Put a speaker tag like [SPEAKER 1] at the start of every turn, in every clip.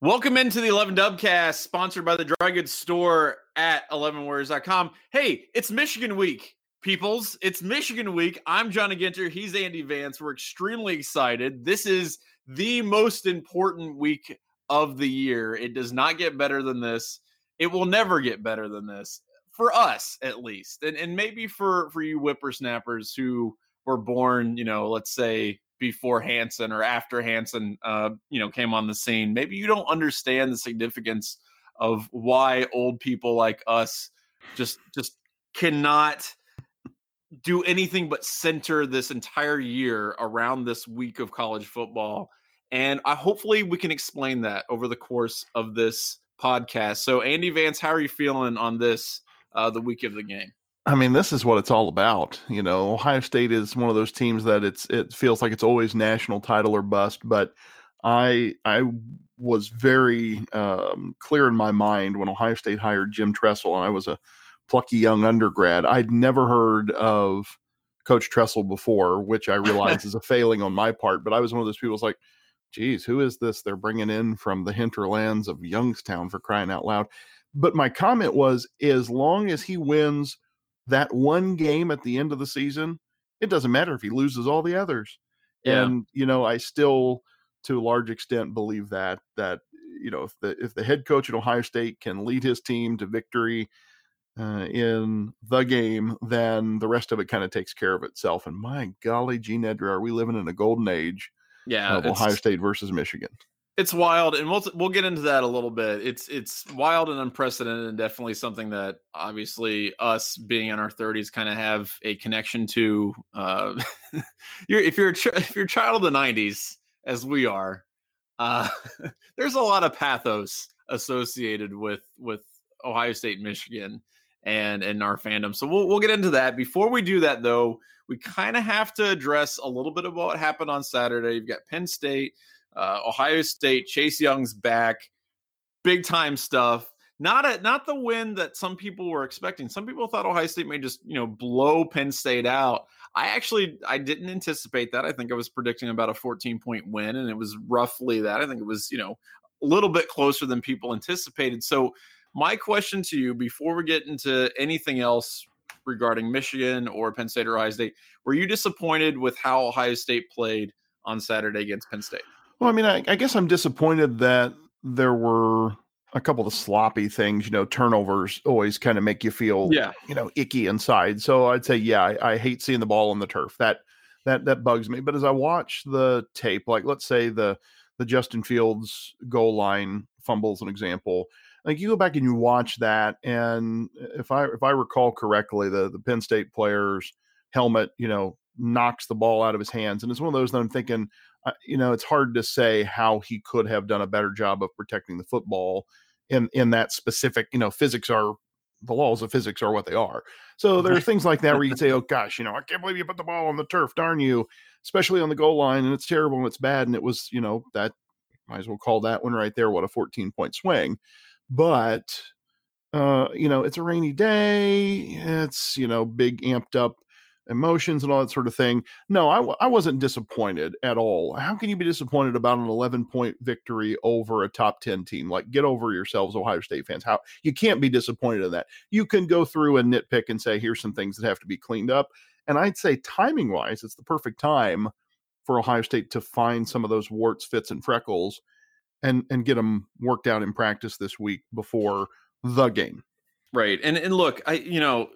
[SPEAKER 1] Welcome into the 11 Dubcast, sponsored by the Dry Goods Store at 11warriors.com. Hey, it's Michigan week, peoples. It's Michigan week. I'm Johnny Ginter. He's Andy Vance. We're extremely excited. This is the most important week of the year. It does not get better than this. It will never get better than this for us, at least. And, and maybe for, for you whippersnappers who were born, you know, let's say before Hanson or after Hanson, uh, you know, came on the scene. Maybe you don't understand the significance of why old people like us just just cannot do anything but center this entire year around this week of college football. And I hopefully we can explain that over the course of this podcast. So, Andy Vance, how are you feeling on this uh, the week of the game?
[SPEAKER 2] I mean, this is what it's all about. You know, Ohio State is one of those teams that it's it feels like it's always national title or bust. But I I was very um, clear in my mind when Ohio State hired Jim Tressel, and I was a plucky young undergrad. I'd never heard of Coach Tressel before, which I realize is a failing on my part. But I was one of those people who's like, "Geez, who is this? They're bringing in from the hinterlands of Youngstown for crying out loud." But my comment was, as long as he wins that one game at the end of the season, it doesn't matter if he loses all the others. Yeah. And you know, I still to a large extent believe that that you know if the if the head coach at Ohio State can lead his team to victory uh, in the game, then the rest of it kind of takes care of itself. And my golly, Gene Edry, are we living in a golden age?
[SPEAKER 1] Yeah,
[SPEAKER 2] of Ohio State versus Michigan.
[SPEAKER 1] It's wild, and we'll we'll get into that a little bit. It's it's wild and unprecedented, and definitely something that obviously us being in our thirties kind of have a connection to. Uh, you're if you're a ch- if you're a child of the '90s, as we are, uh, there's a lot of pathos associated with with Ohio State, Michigan, and and our fandom. So we'll we'll get into that. Before we do that, though, we kind of have to address a little bit of what happened on Saturday. You've got Penn State uh, Ohio State, Chase Young's back, big time stuff. Not a not the win that some people were expecting. Some people thought Ohio State may just you know blow Penn State out. I actually I didn't anticipate that. I think I was predicting about a 14 point win, and it was roughly that. I think it was you know a little bit closer than people anticipated. So my question to you before we get into anything else regarding Michigan or Penn State or Ohio State, were you disappointed with how Ohio State played on Saturday against Penn State?
[SPEAKER 2] Well, I mean, I, I guess I'm disappointed that there were a couple of sloppy things. You know, turnovers always kind of make you feel,
[SPEAKER 1] yeah,
[SPEAKER 2] you know, icky inside. So I'd say, yeah, I, I hate seeing the ball on the turf. That that that bugs me. But as I watch the tape, like let's say the the Justin Fields goal line fumble fumbles, an example. Like you go back and you watch that, and if I if I recall correctly, the the Penn State player's helmet, you know, knocks the ball out of his hands, and it's one of those that I'm thinking you know, it's hard to say how he could have done a better job of protecting the football in in that specific. You know, physics are the laws of physics are what they are. So there are things like that where you say, "Oh gosh, you know, I can't believe you put the ball on the turf, darn you!" Especially on the goal line, and it's terrible and it's bad, and it was, you know, that might as well call that one right there. What a 14 point swing, but uh, you know, it's a rainy day. It's you know, big amped up emotions and all that sort of thing. No, I w- I wasn't disappointed at all. How can you be disappointed about an 11 point victory over a top 10 team? Like, get over yourselves, Ohio State fans. How you can't be disappointed in that. You can go through and nitpick and say, here's some things that have to be cleaned up. And I'd say, timing wise, it's the perfect time for Ohio State to find some of those warts, fits, and freckles and and get them worked out in practice this week before the game.
[SPEAKER 1] Right. And and look, I you know,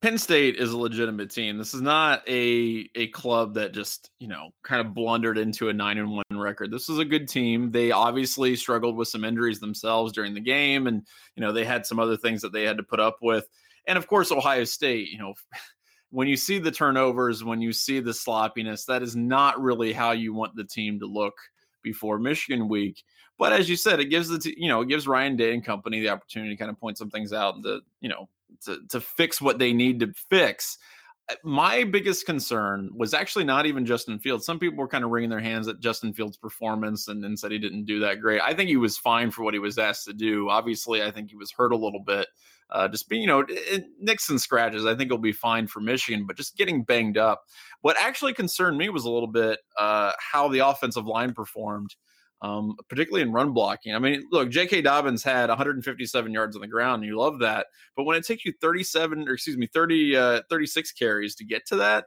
[SPEAKER 1] Penn State is a legitimate team. This is not a a club that just you know kind of blundered into a nine and one record. This is a good team. They obviously struggled with some injuries themselves during the game, and you know they had some other things that they had to put up with. And of course, Ohio State. You know, when you see the turnovers, when you see the sloppiness, that is not really how you want the team to look before Michigan week. But as you said, it gives the t- you know it gives Ryan Day and company the opportunity to kind of point some things out to you know to, to fix what they need to fix. Uh, my biggest concern was actually not even Justin Fields. Some people were kind of wringing their hands at Justin Fields' performance and, and said he didn't do that great. I think he was fine for what he was asked to do. Obviously, I think he was hurt a little bit. Uh, just being, you know, Nixon scratches, I think he'll be fine for Michigan, but just getting banged up. What actually concerned me was a little bit uh, how the offensive line performed. Um, particularly in run blocking. I mean, look, J.K. Dobbins had 157 yards on the ground, and you love that. But when it takes you 37, or excuse me, 30, uh, 36 carries to get to that,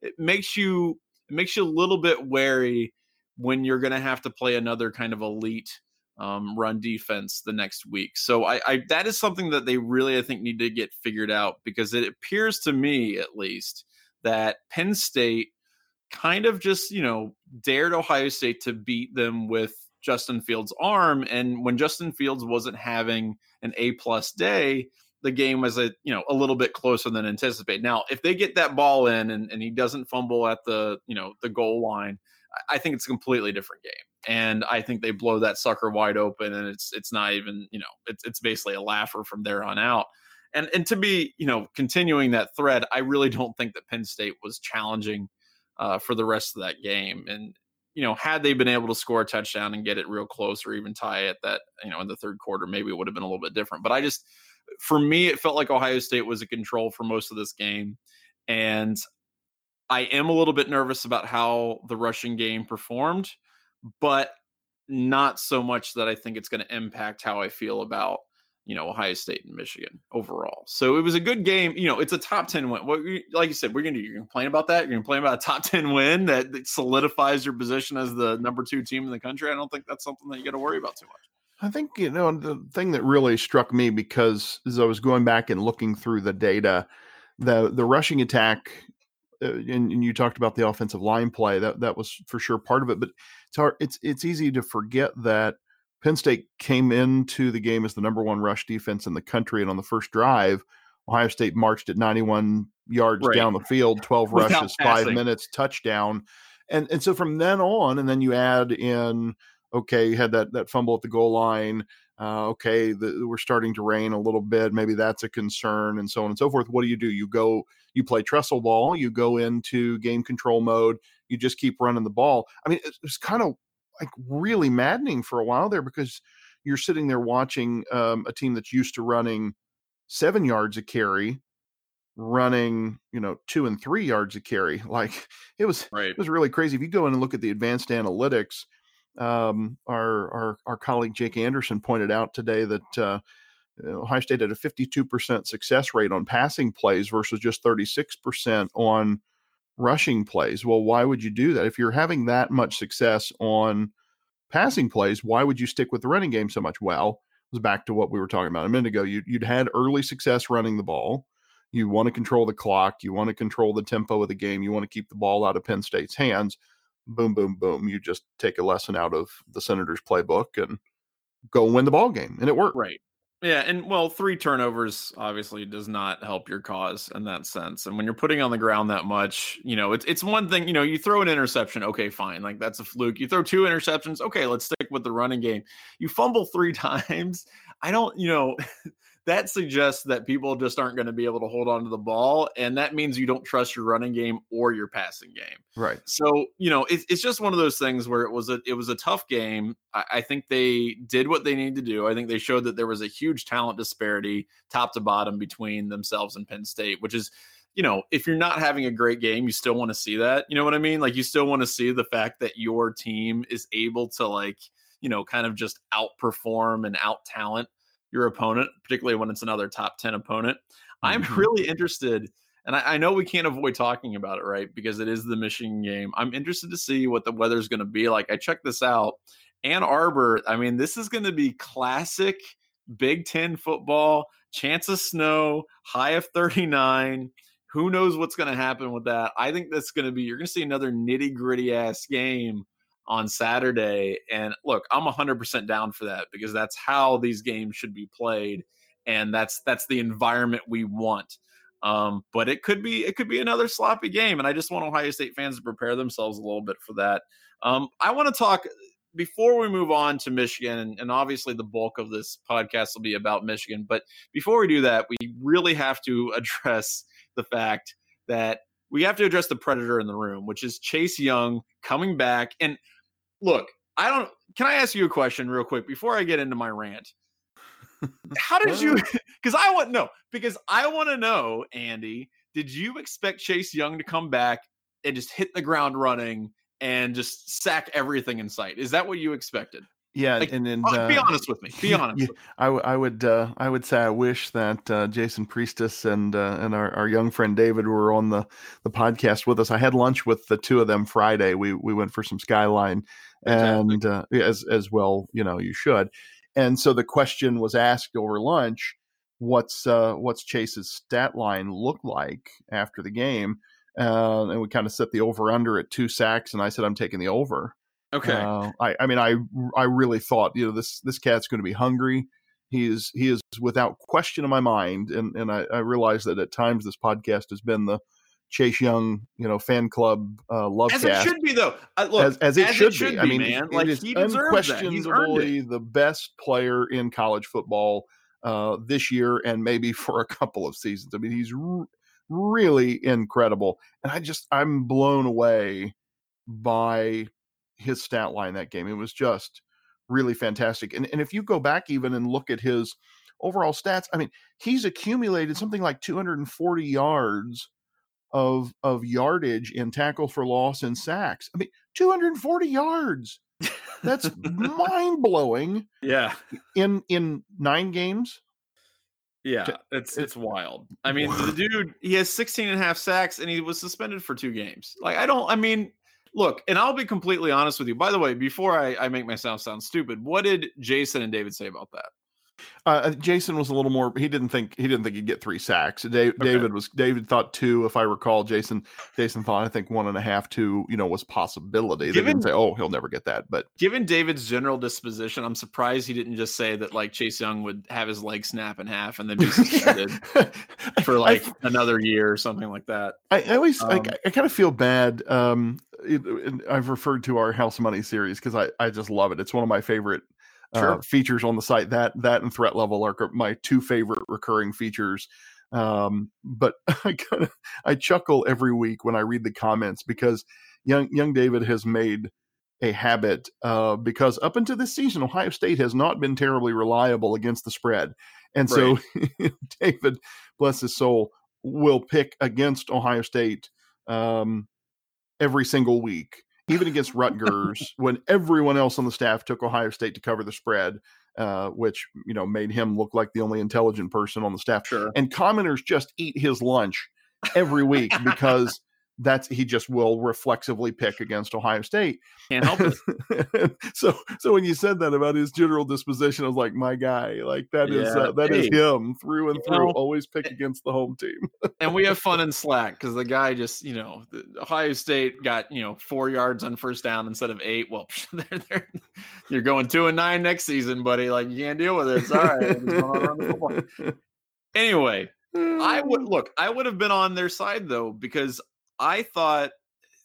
[SPEAKER 1] it makes you it makes you a little bit wary when you're going to have to play another kind of elite um, run defense the next week. So I, I that is something that they really I think need to get figured out because it appears to me at least that Penn State kind of just, you know, dared Ohio State to beat them with Justin Fields' arm. And when Justin Fields wasn't having an A plus day, the game was a you know a little bit closer than anticipated. Now, if they get that ball in and, and he doesn't fumble at the you know the goal line, I think it's a completely different game. And I think they blow that sucker wide open, and it's it's not even you know it's it's basically a laugher from there on out. And and to be you know continuing that thread, I really don't think that Penn State was challenging uh, for the rest of that game. And you know, had they been able to score a touchdown and get it real close, or even tie it that you know in the third quarter, maybe it would have been a little bit different. But I just, for me, it felt like Ohio State was in control for most of this game, and I am a little bit nervous about how the rushing game performed, but not so much that I think it's going to impact how I feel about you know Ohio State and Michigan overall. So it was a good game. You know, it's a top ten win. What like you said, we're gonna. You're gonna complain about that. You're gonna complain about a top ten win that, that solidifies your position as the number two team in the country. I don't think that's something that you got to worry about too much.
[SPEAKER 2] I think you know the thing that really struck me because as I was going back and looking through the data, the the rushing attack, uh, and, and, you talked about the offensive line play. That that was for sure part of it. But it's hard. It's it's easy to forget that Penn State came into the game as the number one rush defense in the country, and on the first drive, Ohio State marched at 91 yards right. down the field, 12 rushes, five minutes, touchdown, and and so from then on, and then you add in, okay, you had that that fumble at the goal line. Uh, okay, the, we're starting to rain a little bit. Maybe that's a concern, and so on and so forth. What do you do? You go, you play Tressel ball. You go into game control mode. You just keep running the ball. I mean, it's kind of like really maddening for a while there because you're sitting there watching um, a team that's used to running seven yards a carry running you know two and three yards a carry like it was right. it was really crazy if you go in and look at the advanced analytics um, our, our our colleague jake anderson pointed out today that uh, ohio state had a 52% success rate on passing plays versus just 36% on rushing plays. Well, why would you do that? If you're having that much success on passing plays, why would you stick with the running game so much? Well, it was back to what we were talking about a minute ago. You, would had early success running the ball. You want to control the clock. You want to control the tempo of the game. You want to keep the ball out of Penn State's hands. Boom, boom, boom. You just take a lesson out of the Senators' playbook and go win the ball game, and it worked.
[SPEAKER 1] Right. Yeah, and well, three turnovers obviously does not help your cause in that sense. And when you're putting on the ground that much, you know, it's it's one thing, you know, you throw an interception, okay, fine, like that's a fluke. You throw two interceptions, okay, let's stick with the running game. You fumble three times, I don't, you know, that suggests that people just aren't going to be able to hold on to the ball. And that means you don't trust your running game or your passing game.
[SPEAKER 2] Right.
[SPEAKER 1] So, you know, it, it's just one of those things where it was a it was a tough game. I, I think they did what they needed to do. I think they showed that there was a huge talent disparity top to bottom between themselves and Penn State, which is you know, if you're not having a great game, you still want to see that. You know what I mean? Like you still want to see the fact that your team is able to like, you know, kind of just outperform and out talent your opponent, particularly when it's another top 10 opponent. I'm mm-hmm. really interested, and I, I, know we can't avoid talking about it, right? Because it is the Michigan game. I'm interested to see what the weather's going to be like. I checked this out. Ann Arbor, I mean, this is going to be classic Big Ten football, chance of snow, high of 39. Who knows what's going to happen with that? I think that's going to be, you're going to see another nitty gritty ass game on Saturday. And look, I'm 100% down for that because that's how these games should be played, and that's that's the environment we want. Um, but it could be it could be another sloppy game, and I just want Ohio State fans to prepare themselves a little bit for that. Um, I want to talk before we move on to Michigan, and, and obviously the bulk of this podcast will be about Michigan. But before we do that, we really have to address the fact that we have to address the predator in the room, which is Chase Young coming back. And look, I don't. Can I ask you a question real quick before I get into my rant? How did you? Because I want no. Because I want to know, Andy. Did you expect Chase Young to come back and just hit the ground running and just sack everything in sight. Is that what you expected?
[SPEAKER 2] Yeah,
[SPEAKER 1] Like,
[SPEAKER 2] and then
[SPEAKER 1] Uh, be honest with me. Be honest.
[SPEAKER 2] yeah. I, w- I would uh, I would say I wish that uh, Jason Priestas and uh, and our, our young friend David were on the the podcast with us. I had lunch with the two of them Friday. We we went for some skyline
[SPEAKER 1] Fantastic.
[SPEAKER 2] and uh, as as well, you know, you should. And so the question was asked over lunch, what's uh, what's Chase's stat line look like after the game? Uh, and we kind of set the over under at two sacks, and I said I'm taking the over.
[SPEAKER 1] Okay.
[SPEAKER 2] Uh, I, I mean, I, I really thought, you know, this, this cat's going to be hungry. He is, he is without question in my mind. And, and I, I realize that at times this podcast has been the Chase Young, you know, fan club, uh, love
[SPEAKER 1] as it should be, though. Uh, look,
[SPEAKER 2] as, as it
[SPEAKER 1] as
[SPEAKER 2] should,
[SPEAKER 1] it should
[SPEAKER 2] be. I mean,
[SPEAKER 1] man.
[SPEAKER 2] it
[SPEAKER 1] Like,
[SPEAKER 2] is
[SPEAKER 1] he deserves that. He's earned it.
[SPEAKER 2] unquestionably the best player in college football uh, this year and maybe for a couple of seasons. I mean, he's r- really incredible, and I just I'm blown away by his stat line that game. It was just really fantastic. And and if you go back even and look at his overall stats, I mean, he's accumulated something like 240 yards of of yardage in tackle for loss and sacks. I mean, 240 yards. That's mind blowing
[SPEAKER 1] yeah.
[SPEAKER 2] in in nine games.
[SPEAKER 1] Yeah,
[SPEAKER 2] to-
[SPEAKER 1] it's it's wild. I mean, the dude, he has 16 and a half sacks and he was suspended for two games. Like, I don't, I mean, look, and I'll be completely honest with you. By the way, before I, I make myself sound stupid, what did Jason and David say about that?
[SPEAKER 2] Uh, Jason was a little more. He didn't think he didn't think he'd get three sacks. Dave,
[SPEAKER 1] Okay.
[SPEAKER 2] David was David thought two, if I recall. Jason Jason thought I think one and a half, two. You know, was possibility. They didn't say, oh, he'll never get that. But
[SPEAKER 1] Given David's general disposition, I'm surprised he didn't just say that like Chase Young would have his leg snap in half and then be suspended for
[SPEAKER 2] I-
[SPEAKER 1] like another year or something like that.
[SPEAKER 2] I, I always I,
[SPEAKER 1] Um,
[SPEAKER 2] I kind of feel bad. Um, I've referred to our House Money series because I I just love it. It's one of my favorite uh, features on the site. That that and Threat Level are my two favorite recurring features. Um, but I kind of I chuckle every week when I read the comments because young young David has made a habit uh, because up until this season, Ohio State has not been terribly reliable against the spread, and so David, bless his soul, will pick against Ohio State um, every single week, even against Rutgers, when everyone else on the staff took Ohio State to cover the spread, uh, which you know made him look like the only intelligent person on the staff.
[SPEAKER 1] Sure.
[SPEAKER 2] And commenters just eat his lunch every week because that's he just will reflexively pick against Ohio State.
[SPEAKER 1] Can't help it.
[SPEAKER 2] so so when you said that about his general disposition, I was like, my guy, like that is
[SPEAKER 1] Yeah.
[SPEAKER 2] uh, that is
[SPEAKER 1] Hey,
[SPEAKER 2] him through and through.
[SPEAKER 1] know,
[SPEAKER 2] always pick against the home team.
[SPEAKER 1] and we have fun in Slack because the guy just, you know, the Ohio State got, you know, four yards on first down instead of eight. Well, they're, they're, you're going two and nine next season, buddy. Like you can't deal with it. It's all right. Just go on, run the football. Anyway, I would look. I would have been on their side though because I thought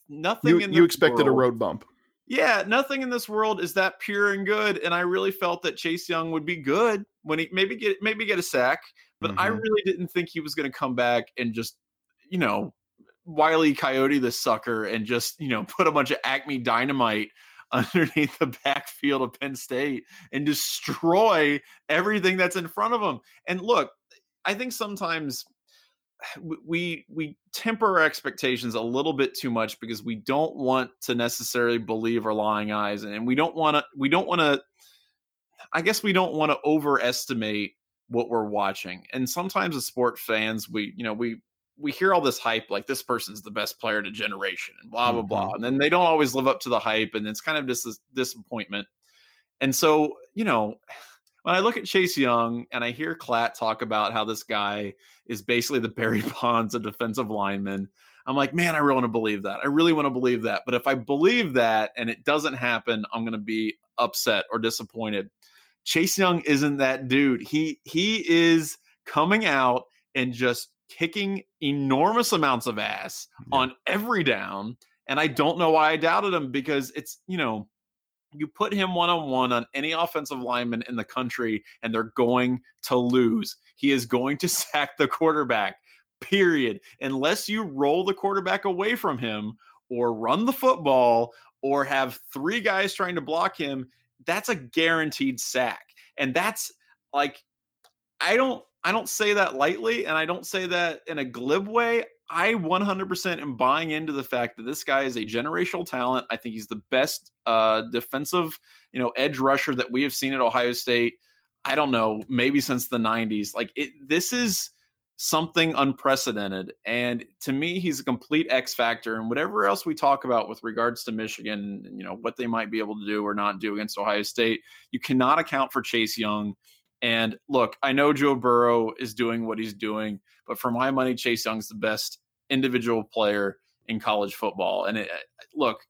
[SPEAKER 1] nothing.
[SPEAKER 2] you
[SPEAKER 1] in
[SPEAKER 2] you expected a road bump.
[SPEAKER 1] yeah, nothing in this world is that pure and good. And I really felt that Chase Young would be good when he maybe get maybe get a sack, but I
[SPEAKER 2] Mhm.
[SPEAKER 1] really didn't think he was going to come back and just, you know, Wiley Coyote the sucker and just, you know, put a bunch of Acme dynamite underneath the backfield of Penn State and destroy everything that's in front of him. And look, I think sometimes we we temper our expectations a little bit too much because we don't want to necessarily believe our lying eyes and we don't want to we don't want to i guess we don't want to overestimate what we're watching and sometimes as sport fans we you know we we hear all this hype like this person's the best player to generation and blah blah mm-hmm. blah and then they don't always live up to the hype and it's kind of just this disappointment and so you know when I look at Chase Young and I hear Klatt talk about how this guy is basically the Barry Bonds of defensive lineman, I'm like, man, I really want to believe that. I really want to believe that. But if I believe that and it doesn't happen, I'm going to be upset or disappointed. Chase Young isn't that dude. He he is coming out and just kicking enormous amounts of ass
[SPEAKER 2] Yeah.
[SPEAKER 1] on every down. And I don't know why I doubted him because it's, you know, you put him one on one on any offensive lineman in the country and they're going to lose. He is going to sack the quarterback, period. Unless you roll the quarterback away from him or run the football or have three guys trying to block him, that's a guaranteed sack. And that's like I don't I don't say that lightly and I don't say that in a glib way. I 100% am buying into the fact that this guy is a generational talent. I think he's the best uh, defensive, you know, edge rusher that we have seen at Ohio State. I don't know, maybe since the 90s. Like it, this is something unprecedented. And to me, he's a complete X factor. And whatever else we talk about with regards to Michigan, you know, what they might be able to do or not do against Ohio State, you cannot account for Chase Young. And look, I know Joe Burrow is doing what he's doing, but for my money, Chase Young's the best individual player in college football. And it, look,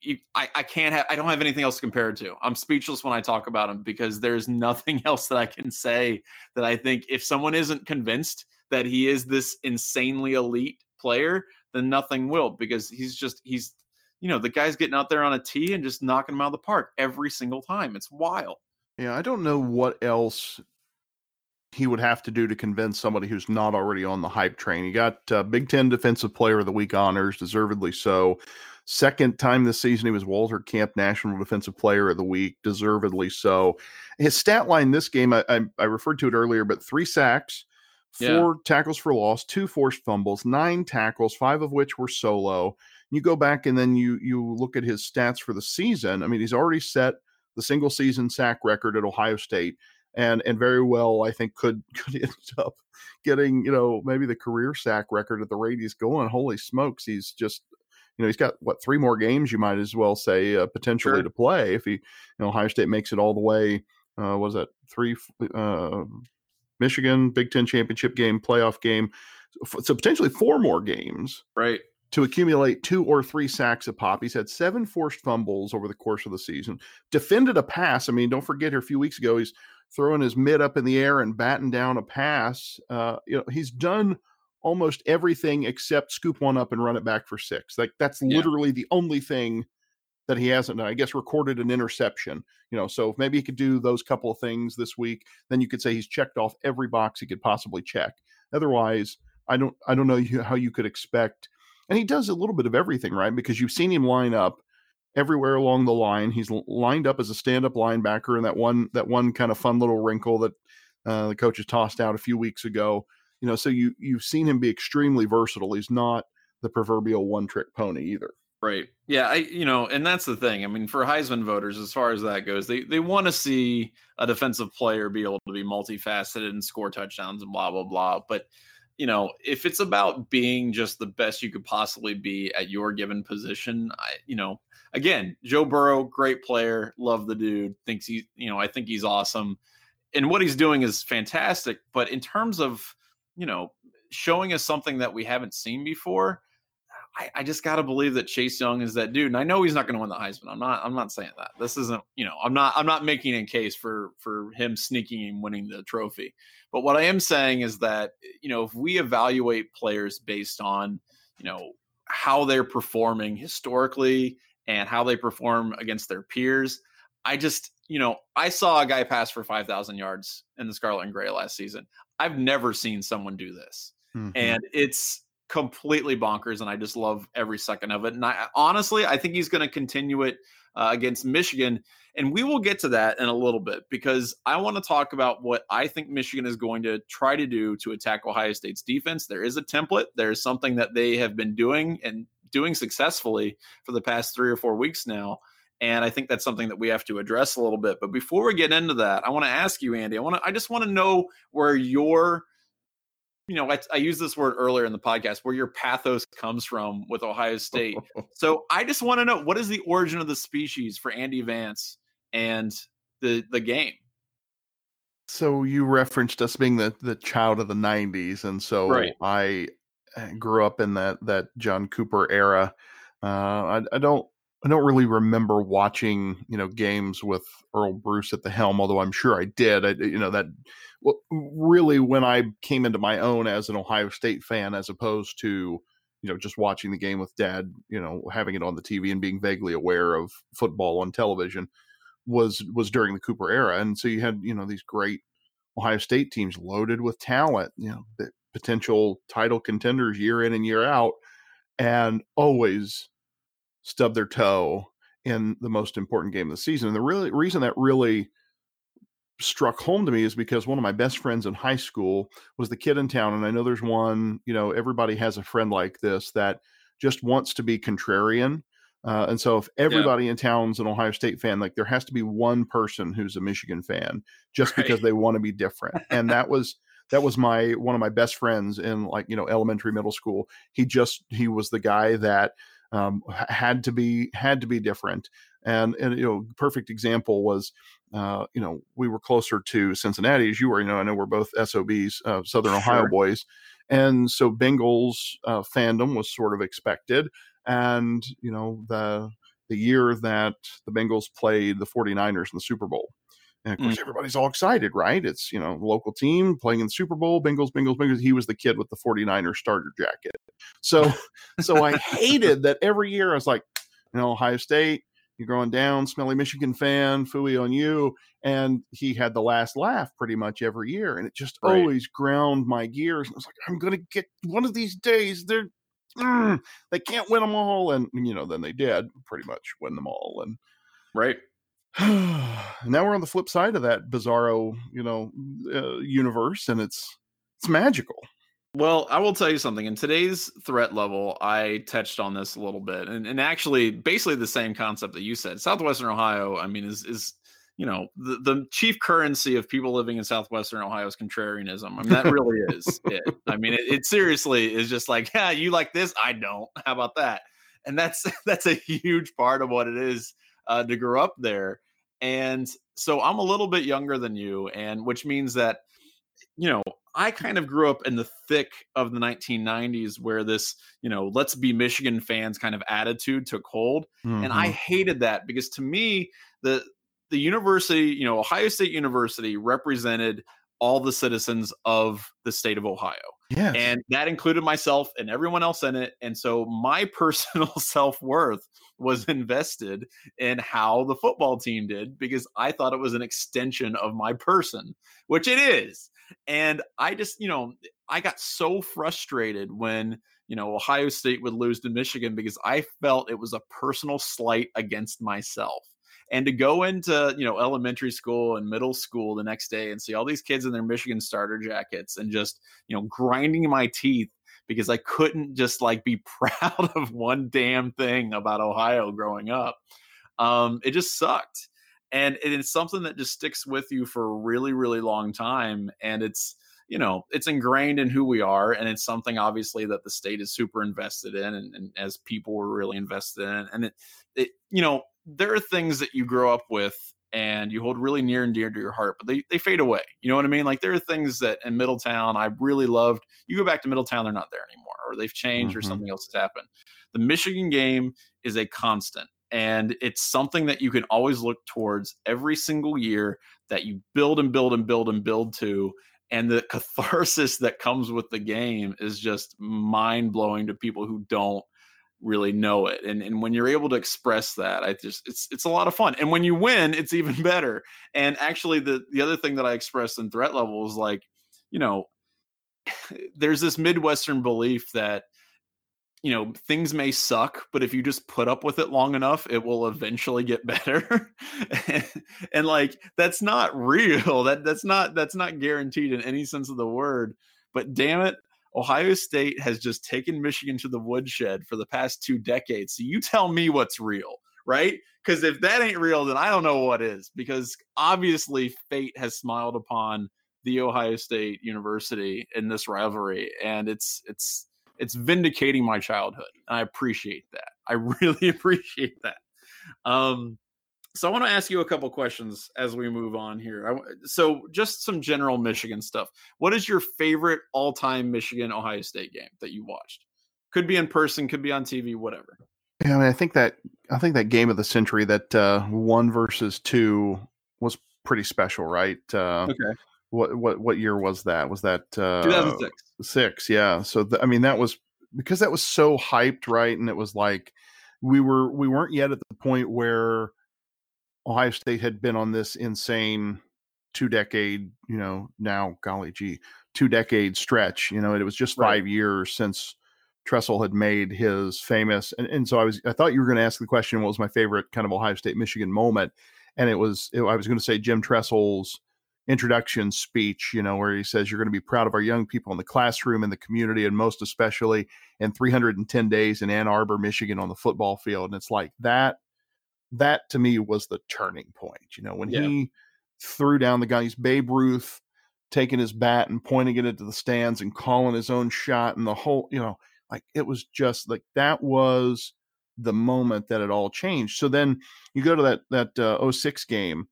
[SPEAKER 1] you, I, I can't have I don't have anything else to compare it to. I'm speechless when I talk about him because there's nothing else that I can say that I think if someone isn't convinced that he is this insanely elite player, then nothing will because he's just he's you know the guy's getting out there on a tee and just knocking him out of the park every single time. It's wild.
[SPEAKER 2] Yeah, I don't know what else he would have to do to convince somebody who's not already on the hype train. He got uh, Big Ten Defensive Player of the Week honors, deservedly so. Second time this season, he was Walter Camp National Defensive Player of the Week, deservedly so. His stat line this game, I, I, I referred to it earlier, but three sacks, four yeah. tackles for loss, two forced fumbles, nine tackles, five of which were solo. You go back and then you you look at his stats for the season. I mean, he's already set the single season sack record at Ohio State and and very well I think could could end up getting you know maybe the career sack record at the rate he's going. Holy smokes, he's just you know he's got what three more games you might as well say uh, potentially sure. to play if he you know Ohio State makes it all the way. Uh, was that three? Uh, Michigan Big Ten championship game, playoff game, so potentially four more games.
[SPEAKER 1] Right
[SPEAKER 2] to accumulate two or three sacks a pop. He's had seven forced fumbles over the course of the season. Defended a pass. I mean, don't forget here a few weeks ago he's throwing his mid up in the air and batting down a pass. Uh, you know, he's done almost everything except scoop one up and run it back for six. Like that's yeah. literally the only thing that he hasn't done. I guess recorded an interception. You know, so if maybe he could do those couple of things this week, then you could say he's checked off every box he could possibly check. Otherwise, I don't I don't know how you could expect. And he does a little bit of everything, right? Because you've seen him line up everywhere along the line. He's lined up as a stand-up linebacker, and that one that one kind of fun little wrinkle that uh, the coaches tossed out a few weeks ago. You know, so you you've seen him be extremely versatile. He's not the proverbial one-trick pony either.
[SPEAKER 1] Right. Yeah. I, you know, and that's the thing. I mean, for Heisman voters, as far as that goes, they, they want to see a defensive player be able to be multifaceted and score touchdowns and blah, blah, blah. But, you know, if it's about being just the best you could possibly be at your given position, I, you know, again, Joe Burrow, great player, love the dude, thinks he, you know, I think he's awesome, and what he's doing is fantastic. But in terms of, you know, showing us something that we haven't seen before, I, I just got to believe that Chase Young is that dude. And I know he's not going to win the Heisman. I'm not. I'm not saying that. This isn't. You know, I'm not. I'm not making a case for for him sneaking and winning the trophy. But what I am saying is that you know, if we evaluate players based on you know how they're performing historically and how they perform against their peers. I just, you know, I saw a guy pass for 5,000 yards in the Scarlet and Gray last season. I've never seen someone do this. Mm-hmm. And it's completely bonkers. And I just love every second of it. And I honestly, I think he's going to continue it uh, against Michigan. And we will get to that in a little bit because I want to talk about what I think Michigan is going to try to do to attack Ohio State's defense. There is a template, there's something that they have been doing and doing successfully for the past three or four weeks now. And I think that's something that we have to address a little bit. But before we get into that, I want to ask you, Andy. I want to. I just want to know where your, you know, I, I used this word earlier in the podcast, where your pathos comes from with Ohio State. so I just want to know what is the origin of the species for Andy Vance and the the game.
[SPEAKER 2] So you referenced us being the the child of the '90s, and so right. I grew up in that that John Cooper era. Uh, I, I, don't I don't really remember watching you know games with Earle Bruce at the helm, although I'm sure I did. I, you know that well, really when I came into my own as an Ohio State fan, as opposed to you know just watching the game with Dad, you know having it on the TV and being vaguely aware of football on television was was during the Cooper era, and so you had you know these great Ohio State teams loaded with talent, you know, potential title contenders year in and year out and always stub their toe in the most important game of the season. And the really reason that really struck home to me is because one of my best friends in high school was the kid in town and i know there's one you know everybody has a friend like this that just wants to be contrarian uh, and so if everybody yeah. in town's an ohio state fan like there has to be one person who's a michigan fan just right. because they want to be different and that was that was my one of my best friends in like you know elementary middle school he just he was the guy that um, had to be had to be different and and you know perfect example was uh, you know we were closer to cincinnati as you were you know i know we're both sobs uh, southern sure. ohio boys and so bengals uh, fandom was sort of expected and you know the the year that the bengals played the 49ers in the super bowl and of course, mm. everybody's all excited, right? It's, you know, local team playing in the Super Bowl, Bengals, Bengals, Bengals. He was the kid with the 49er starter jacket. So, so I hated that every year I was like, you know, Ohio State, you're going down, smelly Michigan fan, fooey on you. And he had the last laugh pretty much every year. And it just right. always ground my gears. And I was like, I'm going to get one of these days. They're, mm, they can't win them all. And, you know, then they did pretty much win them all. And,
[SPEAKER 1] right
[SPEAKER 2] now we're on the flip side of that bizarro, you know, uh, universe, and it's it's magical.
[SPEAKER 1] Well, I will tell you something. In today's threat level, I touched on this a little bit, and, and actually, basically the same concept that you said. Southwestern Ohio, I mean, is is you know the, the chief currency of people living in southwestern ohio is contrarianism i mean that really is it i mean it, it, seriously is just like yeah you like this i don't how about that and that's that's a huge part of what it is uh, to grow up there. And so I'm a little bit younger than you, and which means that, you know, I kind of grew up in the thick of the 1990s where this, you know, let's be Michigan fans kind of attitude took hold. Mm-hmm. And I mm-hmm. hated that because to me, the the university, you know, Ohio State University represented all the citizens of the state of Ohio.
[SPEAKER 2] Yeah.
[SPEAKER 1] And that included myself and everyone else in it. And so my personal self worth was invested in how the football team did because I thought it was an extension of my person, which it is. And I just, you know, I got so frustrated when, you know, Ohio State would lose to Michigan because I felt it was a personal slight against myself and to go into you know elementary school and middle school the next day and see all these kids in their michigan starter jackets and just you know grinding my teeth because i couldn't just like be proud of one damn thing about ohio growing up. Um it just sucked. And it's something that just sticks with you for a really really long time and it's you know it's ingrained in who we are and it's something obviously that the state is super invested in and, and as people were really invested in and it, it you know there are things that you grow up with and you hold really near and dear to your heart, but they, they fade away. You know what I mean? Like there are things that in Middletown I really loved. You go back to Middletown, they're not there anymore, or they've changed, mm-hmm. or something else has happened. The Michigan game is a constant, and it's something that you can always look towards every single year that you build and build and build and build to. And the catharsis that comes with the game is just mind blowing to people who don't really know it and and when you're able to express that i just it's it's a lot of fun and when you win it's even better and actually the the other thing that i expressed in threat level is like you know there's this midwestern belief that you know things may suck but if you just put up with it long enough it will eventually get better and, and like that's not real that that's not that's not guaranteed in any sense of the word but damn it Ohio State has just taken Michigan to the woodshed for the past two decades. So you tell me what's real, right? Because if that ain't real, then I don't know what is. Because obviously, fate has smiled upon the Ohio State University in this rivalry, and it's it's it's vindicating my childhood. And I appreciate that. I really appreciate that. Um, so I want to ask you a couple questions as we move on here. I, so just some general Michigan stuff. What is your favorite all-time Michigan Ohio State game that you watched? Could be in person, could be on TV, whatever.
[SPEAKER 2] Yeah, I mean, I think that I think that game of the century, that uh, one versus two, was pretty special, right? Uh, okay. What what what year was that? Was that uh, 2006? Six, yeah. So I mean, that was because that was so hyped, right? And it was like we were we weren't yet at the point where Ohio State had been on this insane two decade, you know, now golly gee, two decade stretch. You know, it was just five years since Tressel had made his famous and, and so I was I thought you were going to ask the question what was my favorite kind of Ohio State Michigan moment and it was it, I was going to say Jim Tressel's introduction speech, you know, where he says, You're going to be proud of our young people in the classroom, in the community, and most especially in 310 days in Ann Arbor, Michigan on the football field. And it's like that, that to me was the turning point. You know, when
[SPEAKER 1] Yeah.
[SPEAKER 2] he threw down the guy, he's Babe Ruth taking his bat and pointing it into the stands and calling his own shot and the whole, you know, like it was just like that was the moment that it all changed. So then you go to that that uh, 06 game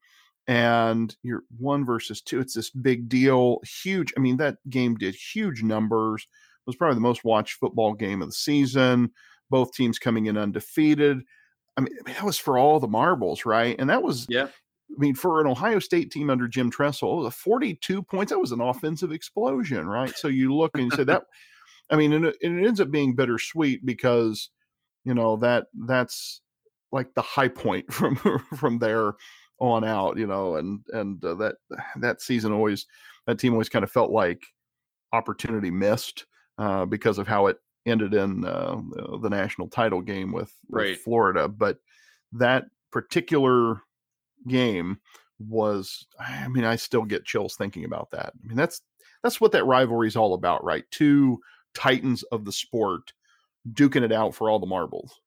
[SPEAKER 2] and you're one versus two. It's this big deal, huge. I mean, that game did huge numbers. It was probably the most watched football game of the season. Both teams coming in undefeated. I mean, that was for all the marbles, right? And that was,
[SPEAKER 1] Yeah.
[SPEAKER 2] I mean, for an Ohio State team under Jim Tressel, was 42 points. That was an offensive explosion, right? So you look and you say that. I mean, and it, and it ends up being bittersweet because, you know, that that's like the high point from from there on out, you know, and and uh, that that season always that team always kind of felt like opportunity missed uh, because of how it ended in uh, the- the national title game with, with
[SPEAKER 1] Right.
[SPEAKER 2] Florida. But that particular game was, I mean, I still get chills thinking about that. I mean, that's that's what that rivalry is all about, right? Two titans of the sport duking it out for all the marbles.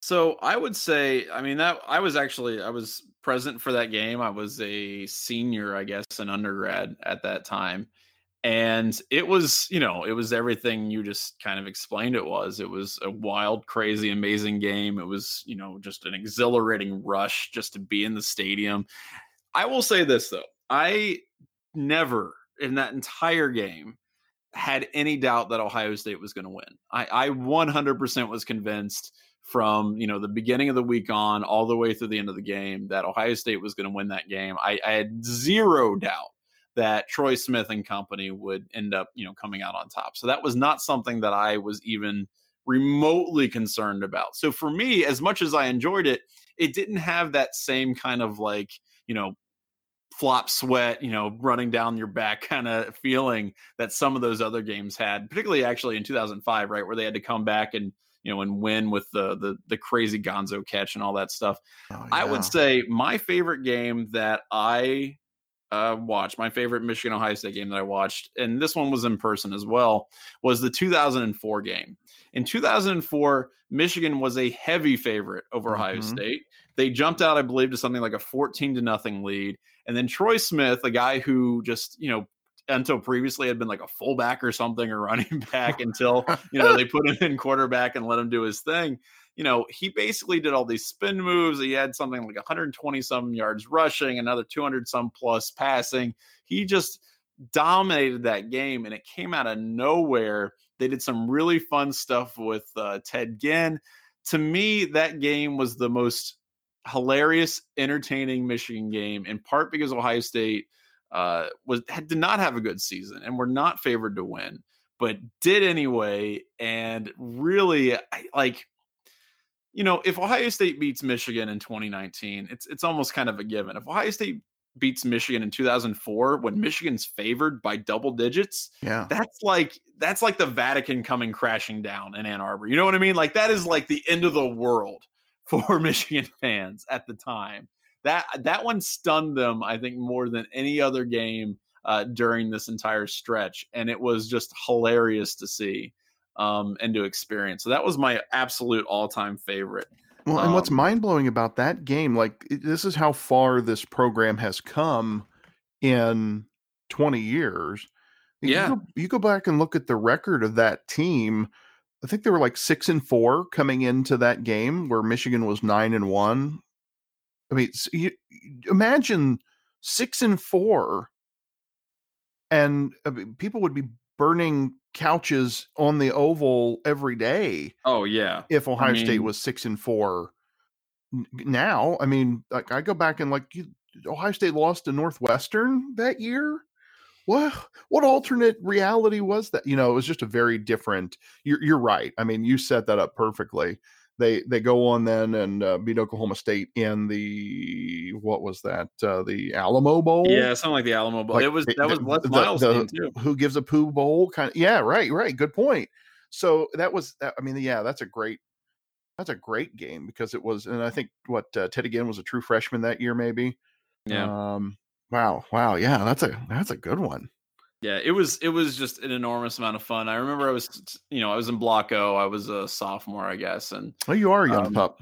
[SPEAKER 1] So I would say, I mean, that I was actually I was present for that game. I was a senior, I guess, an undergrad at that time. And it was, you know, it was everything you just kind of explained it was. It was a wild, crazy, amazing game. It was, you know, just an exhilarating rush just to be in the stadium. I will say this though. I never in that entire game had any doubt that Ohio State was going to win. I, I 100% was convinced from you know the beginning of the week on all the way through the end of the game that Ohio State was going to win that game. I, I had zero doubt that Troy Smith and company would end up you know coming out on top. So that was not something that I was even remotely concerned about. So for me, as much as I enjoyed it, it didn't have that same kind of like you know flop sweat, you know, running down your back kind of feeling that some of those other games had, particularly actually in 2005, right, where they had to come back and you know and win with the the the crazy Gonzo catch and all that stuff.
[SPEAKER 2] Oh,
[SPEAKER 1] I would say my favorite game that I uh, watched, my favorite Michigan Ohio State game that I watched, and this one was in person as well, was the 2004 game. In 2004, Michigan was a heavy favorite over Ohio
[SPEAKER 2] Mhm.
[SPEAKER 1] State. They jumped out, I believe, to something like a 14 to nothing lead. And then Troy Smith, a guy who just, you know, until previously had been like a fullback or something or running back until, you know, they put him in quarterback and let him do his thing. You know, he basically did all these spin moves. He had something like 120 some yards rushing, another 200 some plus passing. He just dominated that game and it came out of nowhere. They did some really fun stuff with uh, Ted Ginn. To me, that game was the most hilarious, entertaining Michigan game, in part because Ohio State uh, was had, did not have a good season and were not favored to win, but did anyway. And really, I, like, you know, if Ohio State beats Michigan in 2019, it's it's almost kind of a given. If Ohio State beats Michigan in 2004, when Michigan's favored by double digits,
[SPEAKER 2] yeah.
[SPEAKER 1] that's like that's like the Vatican coming crashing down in Ann Arbor. You know what I mean? Like that is like the end of the world for Michigan fans at the time. That that one stunned them, I think, more than any other game uh, during this entire stretch, and it was just hilarious to see um, and to experience. So that was my absolute all-time favorite.
[SPEAKER 2] Well, and what's
[SPEAKER 1] Um,
[SPEAKER 2] mind blowing about that game, like this is how far this program has come in 20 years. You
[SPEAKER 1] Yeah.
[SPEAKER 2] go, you go back and look at the record of that team. I think they were like six and four coming into that game where Michigan was nine and one. I mean, s- you, you- imagine six and four, and I mean, people would be burning couches on the oval every day
[SPEAKER 1] Oh yeah,
[SPEAKER 2] if Ohio State
[SPEAKER 1] mean-
[SPEAKER 2] was six and four now. I mean, like I go back and like you, Ohio State lost to Northwestern that year. What what alternate reality was that? You know, it was just a very different. You're you're right. I mean, you set that up perfectly. They they go on then and uh, beat Oklahoma State in the what was that? Uh, the Alamo Bowl.
[SPEAKER 1] yeah, something like the Alamo Bowl.
[SPEAKER 2] Like,
[SPEAKER 1] it was
[SPEAKER 2] the-
[SPEAKER 1] that was Les
[SPEAKER 2] the-
[SPEAKER 1] Miles'
[SPEAKER 2] the-
[SPEAKER 1] too.
[SPEAKER 2] Who gives a poo bowl? Kind of. Yeah, right, right. Good point. So that was. I mean, yeah, that's a great. That's a great game because it was, and I think what uh, Ted Ginn was a true freshman that year, maybe.
[SPEAKER 1] Yeah.
[SPEAKER 2] Um, Wow, wow, yeah, that's a that's a good one.
[SPEAKER 1] Yeah, it was it was just an enormous amount of fun. I remember I was you know I was in Block O. I was a sophomore, I guess, and
[SPEAKER 2] oh, you are a young um, pup.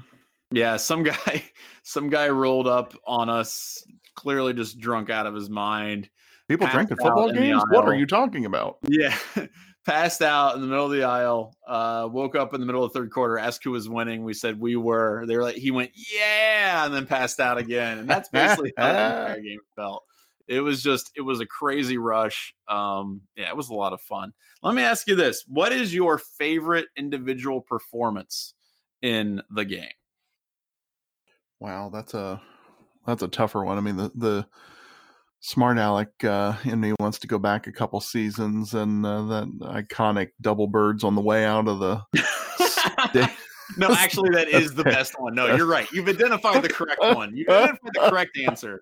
[SPEAKER 1] Yeah, some guy some guy rolled up on us, clearly just drunk out of his mind.
[SPEAKER 2] People drinking football games? What are you talking about?
[SPEAKER 1] Yeah, passed out in the middle of the aisle. Uh, woke up in the middle of the third quarter. Asked who was winning. We said we were. They were like, he went, yeah, and then passed out again. And that's basically how the entire game felt. It was just, it was a crazy rush. Um, yeah, it was a lot of fun. Let me ask you this: What is your favorite individual performance in the game?
[SPEAKER 2] Wow, that's a that's a tougher one. I mean, the the smart aleck uh, in me wants to go back a couple seasons and uh, that iconic double birds on the way out of the.
[SPEAKER 1] no, actually, that is the best one. No, you're right. You've identified the correct one. You've identified the correct answer.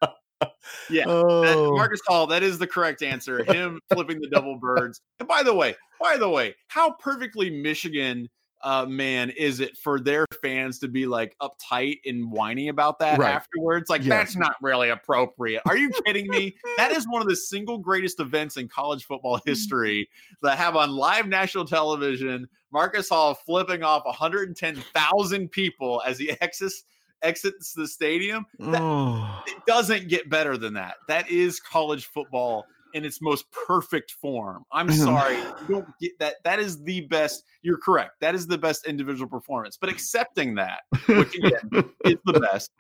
[SPEAKER 1] Yeah, oh. that, Marcus Hall. That is the correct answer. Him flipping the double birds. And by the way, by the way, how perfectly Michigan uh, man is it for their fans to be like uptight and whiny about that right. afterwards? Like, yes. that's not really appropriate. Are you kidding me? that is one of the single greatest events in college football history that have on live national television Marcus Hall flipping off 110,000 people as he exits exits the stadium. That, oh. It doesn't get better than that. That is college football in its most perfect form. I'm sorry, you don't get that. That is the best. You're correct. That is the best individual performance. But accepting that, which again is the best.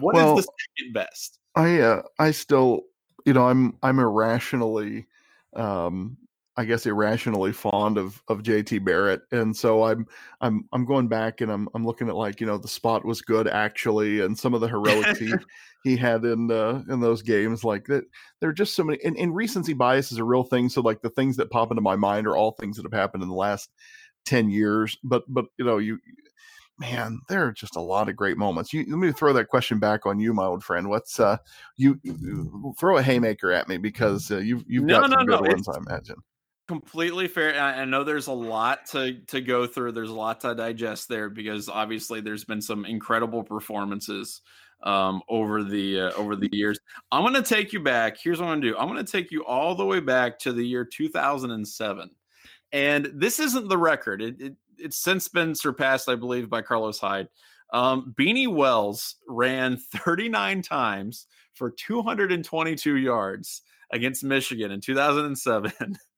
[SPEAKER 1] What well, is the second best?
[SPEAKER 2] I uh, I still, you know, I'm I'm irrationally um I guess irrationally fond of of JT Barrett, and so I'm I'm I'm going back and I'm I'm looking at like you know the spot was good actually, and some of the heroics he he had in uh, in those games like that. There are just so many, and, and recency bias is a real thing. So like the things that pop into my mind are all things that have happened in the last ten years. But but you know you man, there are just a lot of great moments. You, let me throw that question back on you, my old friend. What's uh, you, you throw a haymaker at me because uh, you've you've no, got no, some no, good ones, I imagine
[SPEAKER 1] completely fair i know there's a lot to to go through there's a lot to digest there because obviously there's been some incredible performances um, over the uh, over the years. I'm going to take you back here's what i'm going to do i'm going to take you all the way back to the year 2007 and this isn't the record it, it it's since been surpassed i believe by carlos hyde. Um, beanie wells ran 39 times for 222 yards against michigan in 2007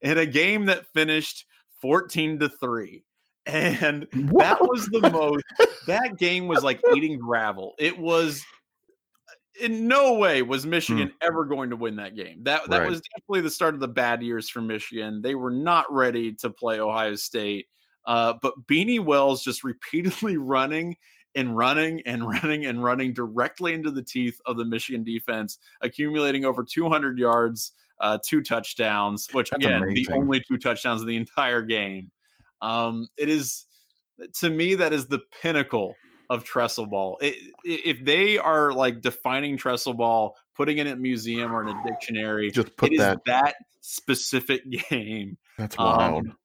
[SPEAKER 1] in a game that finished 14 to 3 and what? that was the most that game was like eating gravel it was in no way was hmm. michigan hmm. ever going to win that game that that right. was definitely the start of the bad years for michigan they were not ready to play ohio state uh, but beanie wells just repeatedly running and running and running and running directly into the teeth of the michigan defense accumulating over 200 yards uh, two touchdowns, which That's again, amazing. the only two touchdowns of the entire game. Um, it is to me that is the pinnacle of Tressel ball. It, if they are like defining Tressel ball, putting it in a museum or in a dictionary,
[SPEAKER 2] just put that
[SPEAKER 1] that specific game.
[SPEAKER 2] That's wild. Um,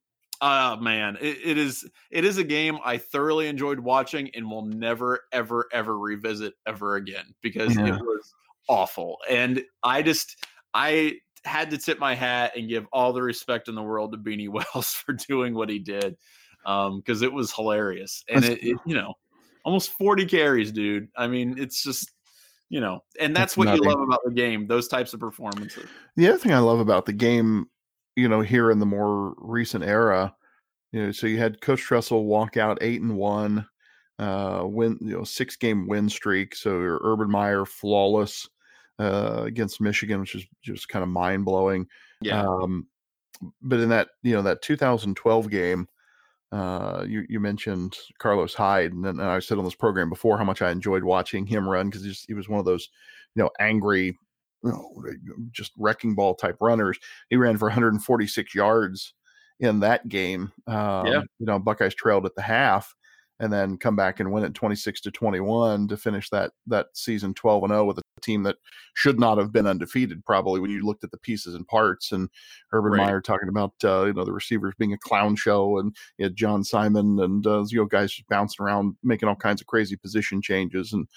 [SPEAKER 1] Oh man, it, it is it is a game I thoroughly enjoyed watching and will never ever ever revisit ever again because yeah. it was awful. And I just I had to tip my hat and give all the respect in the world to Beanie Wells for doing what he did because um, it was hilarious. And it, it, you know almost 40 carries dude. I mean it's just you know and that's, that's what nothing. you love about the game those types of performances.
[SPEAKER 2] The other thing i love about the game you know here in the more recent era you know so you had coach tressel walk out eight and one uh win you know six game win streak. So your urban meyer flawless uh, against Michigan, which is just kind of mind blowing.
[SPEAKER 1] Yeah.
[SPEAKER 2] Um, but in that you know that 2012 game, uh, you you mentioned Carlos Hyde, and, and I said on this program before how much I enjoyed watching him run because he, he was one of those you know angry, you know, just wrecking ball type runners. He ran for 146 yards in that game. Um, yeah. You know, Buckeyes trailed at the half and then come back and win it 26 to 21 to finish that that season 12 and 0 with a team that should not have been undefeated probably when you looked at the pieces and parts and Urban right. Meyer talking about uh, you know the receivers being a clown show and you had John Simon and uh, you know guys just bouncing around making all kinds of crazy position changes and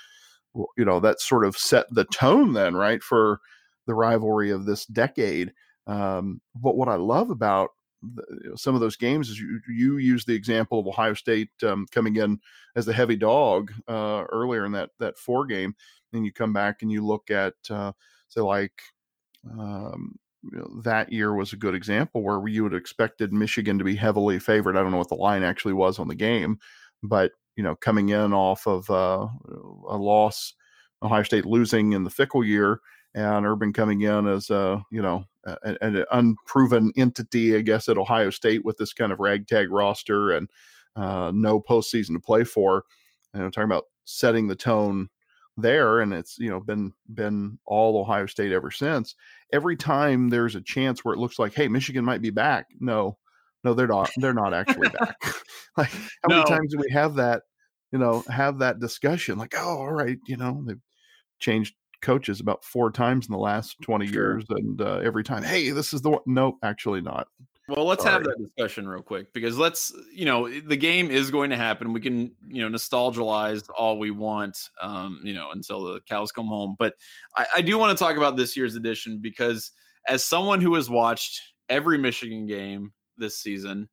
[SPEAKER 2] you know that sort of set the tone then right for the rivalry of this decade. Um, but what I love about the, you know, some of those games is you, you use the example of Ohio State um, coming in as the heavy dog uh, earlier in that that four game, and you come back and you look at uh, say like um, you know, that year was a good example where you would have expected Michigan to be heavily favored. I don't know what the line actually was on the game, but you know, coming in off of uh, a loss, Ohio State losing in the Fickell year, and Urban coming in as a you know an, an unproven entity, I guess, at Ohio State with this kind of ragtag roster and uh, no postseason to play for. And I'm talking about setting the tone there, and it's you know been been all Ohio State ever since. Every time there's a chance where it looks like, hey, Michigan might be back. No, no, they're not. They're not actually back. like how no. many times do we have that? You know, have that discussion? Like, oh, all right, you know, they've changed coaches about four times in the last 20 sure. years and uh, every time hey this is the one no actually not
[SPEAKER 1] well let's Sorry. have that discussion real quick because let's you know the game is going to happen we can you know nostalgize all we want um you know until the cows come home but i, I do want to talk about this year's edition because as someone who has watched every michigan game this season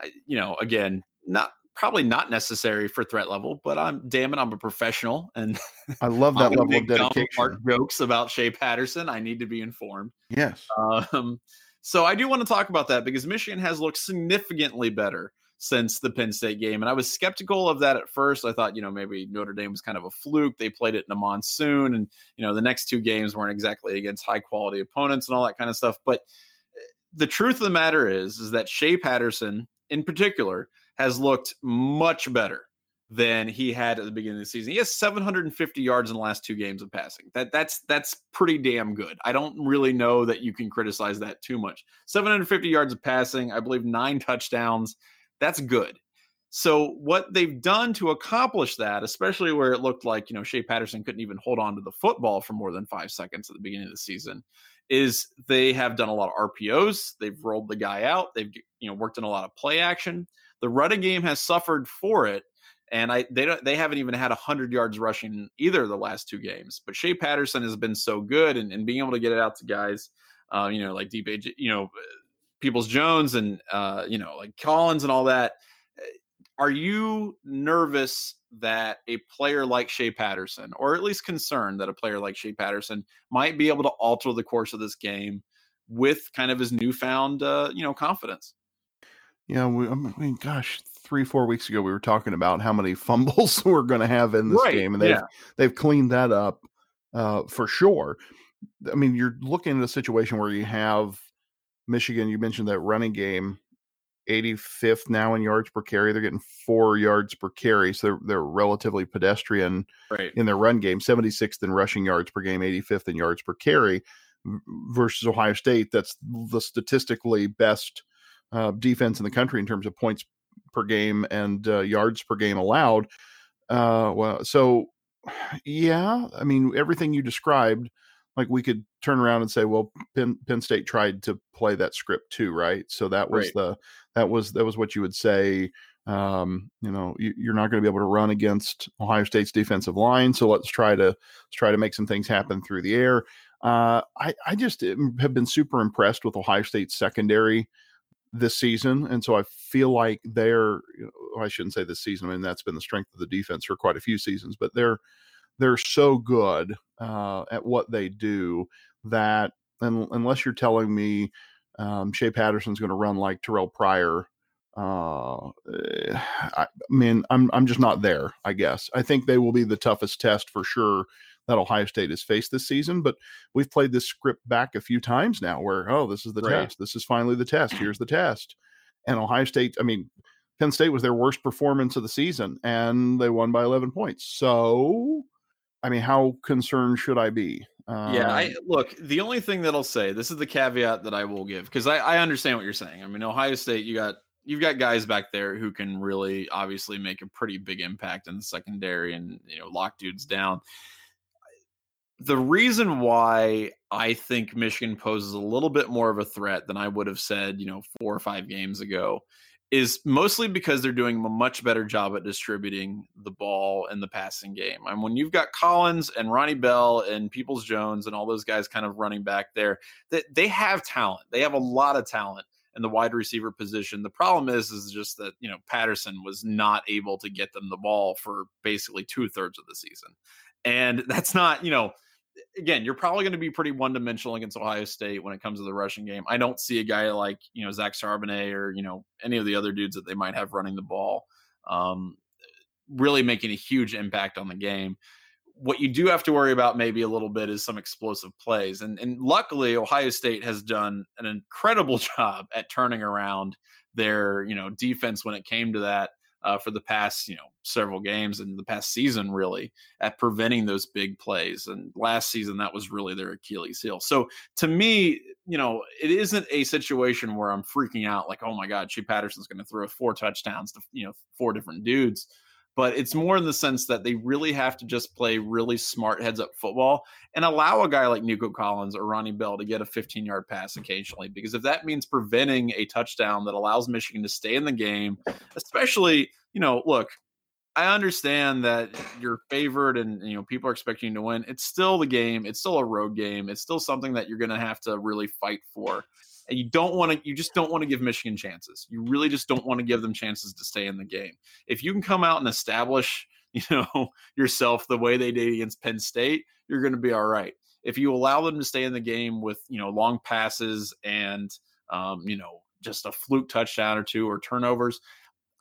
[SPEAKER 1] I, you know again not probably not necessary for threat level, but I'm damn it, I'm a professional and
[SPEAKER 2] I love that level of dedication.
[SPEAKER 1] Jokes about Shea Patterson. I need to be informed.
[SPEAKER 2] Yes.
[SPEAKER 1] Um, so I do want to talk about that because Michigan has looked significantly better since the Penn State game. And I was skeptical of that at first. I thought, you know, maybe Notre Dame was kind of a fluke. They played it in a monsoon and, you know, the next two games weren't exactly against high quality opponents and all that kind of stuff. But eh, the truth of the matter is, is that Shea Patterson in particular has looked much better than he had at the beginning of the season. He has 750 yards in the last two games of passing. That that's that's pretty damn good. I don't really know that you can criticize that too much. 750 yards of passing, I believe 9 touchdowns. That's good. So what they've done to accomplish that, especially where it looked like, you know, Shea Patterson couldn't even hold on to the football for more than 5 seconds at the beginning of the season, is they have done a lot of RPOs, they've rolled the guy out, they've you know, worked in a lot of play action the running game has suffered for it, and I they don't they haven't even had hundred yards rushing either the last two games. But Shea Patterson has been so good, and, and being able to get it out to guys, uh, you know, like Deep you know, Peoples Jones and uh, you know, like Collins and all that. Are you nervous that a player like Shea Patterson, or at least concerned that a player like Shea Patterson might be able to alter the course of this game with kind of his newfound, uh, you know, confidence?
[SPEAKER 2] Yeah, we, I mean, gosh, three four weeks ago we were talking about how many fumbles we're going to have in this right, game, and they've yeah. they've cleaned that up uh, for sure. I mean, you're looking at a situation where you have Michigan. You mentioned that running game, 85th now in yards per carry. They're getting four yards per carry, so they're they're relatively pedestrian
[SPEAKER 1] right.
[SPEAKER 2] in their run game. 76th in rushing yards per game, 85th in yards per carry versus Ohio State. That's the statistically best uh, defense in the country in terms of points per game and uh, yards per game allowed. Uh, well, so yeah, I mean everything you described, like we could turn around and say, well, Penn, Penn State tried to play that script too, right? So that was right. the that was that was what you would say. Um, you know, you, are not going to be able to run against Ohio State's defensive line, so let's try to let's try to make some things happen through the air. Uh, I I just have been super impressed with Ohio State's secondary this season, and so I feel like they're. You know, I shouldn't say this season. I mean, that's been the strength of the defense for quite a few seasons, but they're they're so good uh, at what they do that, and, unless you're telling me um, Shea Patterson's going to run like Terrell Pryor, uh, eh, I, I mean, I'm I'm just not there. I guess I think they will be the toughest test for sure that Ohio State has faced this season. But we've played this script back a few times now where, oh, this is the right. test. This is finally the test. Here's the test. And Ohio State, I mean, Penn State was their worst performance of the season and they won by 11 points. So, I mean, how concerned should I be?
[SPEAKER 1] Um, yeah, I um look. The only thing that I'll say, this is the caveat that I will give, because I, I understand what you're saying. I mean, Ohio State, you got you've got guys back there who can really obviously make a pretty big impact in the secondary and you know lock dudes down the reason why I think Michigan poses a little bit more of a threat than I would have said, you know, four or five games ago is mostly because they're doing a much better job at distributing the ball in the passing game. And when you've got Collins and Ronnie Bell and Peoples Jones and all those guys kind of running back there, that they have talent. They have a lot of talent in the wide receiver position. The problem is, is just that you know Patterson was not able to get them the ball for basically two thirds of the season, and that's not you know again, you're probably going to be pretty one dimensional against Ohio State when it comes to the rushing game. I don't see a guy like, you know, Zach Charbonnet or, you know, any of the other dudes that they might have running the ball um, really making a huge impact on the game. What you do have to worry about maybe a little bit is some explosive plays. And, and luckily, Ohio State has done an incredible job at turning around their, you know, defense when it came to that uh, for the past you know several games and the past season really at preventing those big plays. And last season that was really their achilles heel. So to me you know it isn't a situation where i'm freaking out like oh my god Shea patterson's going to throw four touchdowns to you know four different dudes but it's more in the sense that they really have to just play really smart heads up football and allow a guy like Nico Collins or Ronnie Bell to get a 15 yard pass occasionally. Because if that means preventing a touchdown that allows Michigan to stay in the game, especially, you know, look, I understand that you're favored and you know people are expecting you to win. It's still the game. It's still a road game. It's still something that you're going to have to really fight for and you don't want to you just don't want to give michigan chances. You really just don't want to give them chances to stay in the game. If you can come out and establish you know yourself the way they did against penn state you're going to be all right. If you allow them to stay in the game with you know long passes and um, you know just a fluke touchdown or two or turnovers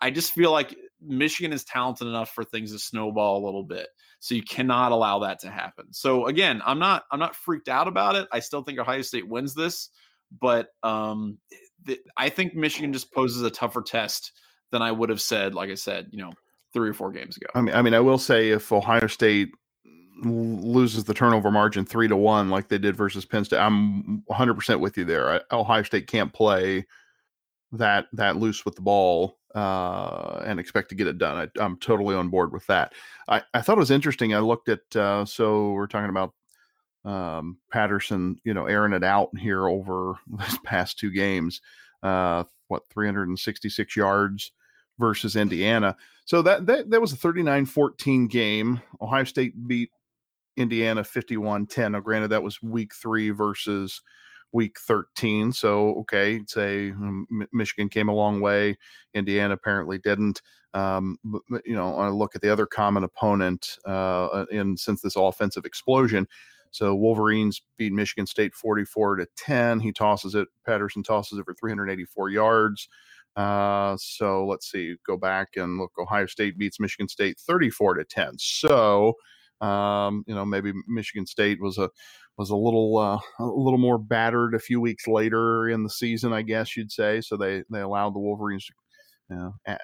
[SPEAKER 1] i just feel like michigan is talented enough for things to snowball a little bit. So you cannot allow that to happen. So again i'm not i'm not freaked out about it. I still think ohio state wins this but um, I think Michigan just poses a tougher test than I would have said, like I said, you know, three or four games ago.
[SPEAKER 2] I mean, I mean, I will say if Ohio State loses the turnover margin three to one like they did versus Penn State, I'm 100 percent with you there. Ohio State can't play that that loose with the ball uh, and expect to get it done. I, am totally on board with that. I, I thought it was interesting. I looked at uh, so we're talking about um, Patterson, you know, airing it out here over this past two games. Uh, what 366 yards versus Indiana. So that that, that was a 39-14 game. Ohio State beat Indiana 51-10. Now, granted, that was week three versus week 13. So, okay, say um, Michigan came a long way. Indiana apparently didn't. Um, but, you know, I look at the other common opponent uh, in since this offensive explosion, so Wolverines beat Michigan State 44 to 10. He tosses it. Patterson tosses it for 384 yards. Uh, so let's see, go back and look. Ohio State beats Michigan State 34 to 10. So, um, you know, maybe Michigan State was a was a little uh, a little more battered a few weeks later in the season, I guess you'd say. So they they allowed the Wolverines to you know, add,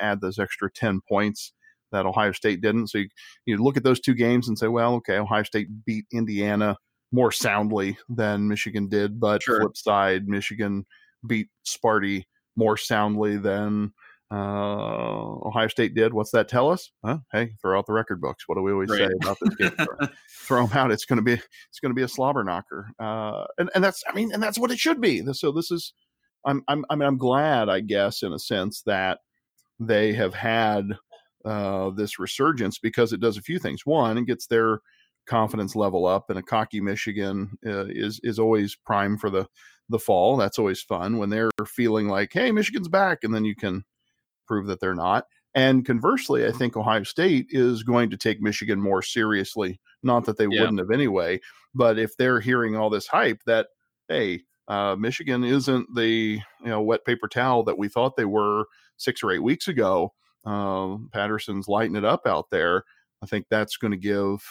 [SPEAKER 2] add those extra 10 points that Ohio State didn't. So you, you look at those two games and say, well, okay, Ohio State beat Indiana more soundly than Michigan did, but sure. flip side, Michigan beat Sparty more soundly than uh, Ohio State did. What's that tell us? Huh? Hey, throw out the record books. What do we always right. say about this game? throw, throw them out. It's going to be it's going to be a slobber knocker. Uh, and and that's I mean, and that's what it should be. So this is I'm I'm I mean I'm glad I guess in a sense that they have had uh, this resurgence because it does a few things. One, it gets their confidence level up, and a cocky Michigan uh, is is always prime for the the fall. That's always fun when they're feeling like, "Hey, Michigan's back," and then you can prove that they're not. And conversely, I think Ohio State is going to take Michigan more seriously. Not that they yeah. wouldn't have anyway, but if they're hearing all this hype that, hey, uh, Michigan isn't the you know wet paper towel that we thought they were six or eight weeks ago, uh, Patterson's lighting it up out there. I think that's going to give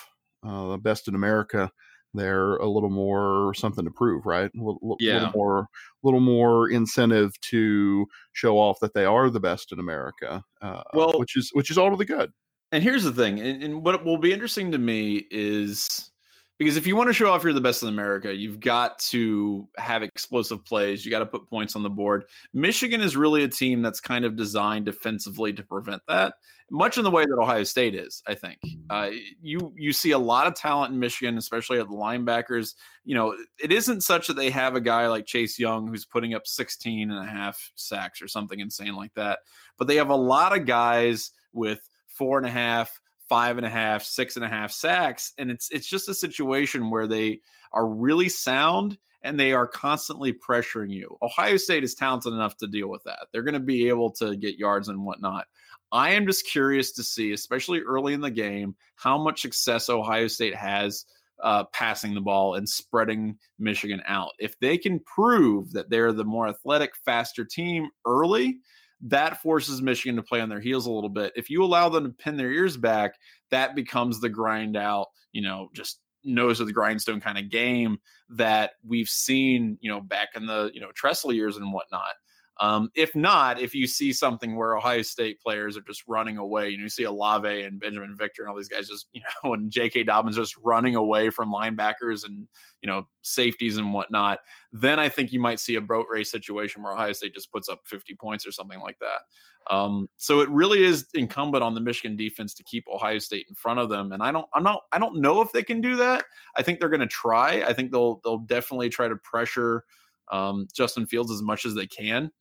[SPEAKER 2] uh, the best in America there a little more something to prove, right? A little, yeah. little more, little more incentive to show off that they are the best in America. Uh, well, which is which is all to the good.
[SPEAKER 1] And here's the thing, and, and what will be interesting to me is because if you want to show off you're the best in America, you've got to have explosive plays. You got to put points on the board. Michigan is really a team that's kind of designed defensively to prevent that, much in the way that Ohio State is. I think uh, you you see a lot of talent in Michigan, especially at the linebackers. You know, it isn't such that they have a guy like Chase Young who's putting up 16 and a half sacks or something insane like that, but they have a lot of guys with four and a half five and a half, six and a half sacks. And it's it's just a situation where they are really sound and they are constantly pressuring you. Ohio State is talented enough to deal with that. They're going to be able to get yards and whatnot. I am just curious to see, especially early in the game, how much success Ohio State has uh, passing the ball and spreading Michigan out. If they can prove that they're the more athletic, faster team early, that forces Michigan to play on their heels a little bit. If you allow them to pin their ears back, that becomes the grind out, you know, just nose of the grindstone kind of game that we've seen, you know, back in the, you know, Tressel years and whatnot. Um, if not, if you see something where Ohio State players are just running away, you you see Olave and Binjimen Victor and all these guys just, you know, and J.K. Dobbins just running away from linebackers and, you know, safeties and whatnot, then I think you might see a boat race situation where Ohio State just puts up 50 points or something like that. Um, so it really is incumbent on the Michigan defense to keep Ohio State in front of them. And I don't, I'm not, I don't know if they can do that. I think they're going to try. I think they'll, they'll definitely try to pressure um, Justin Fields as much as they can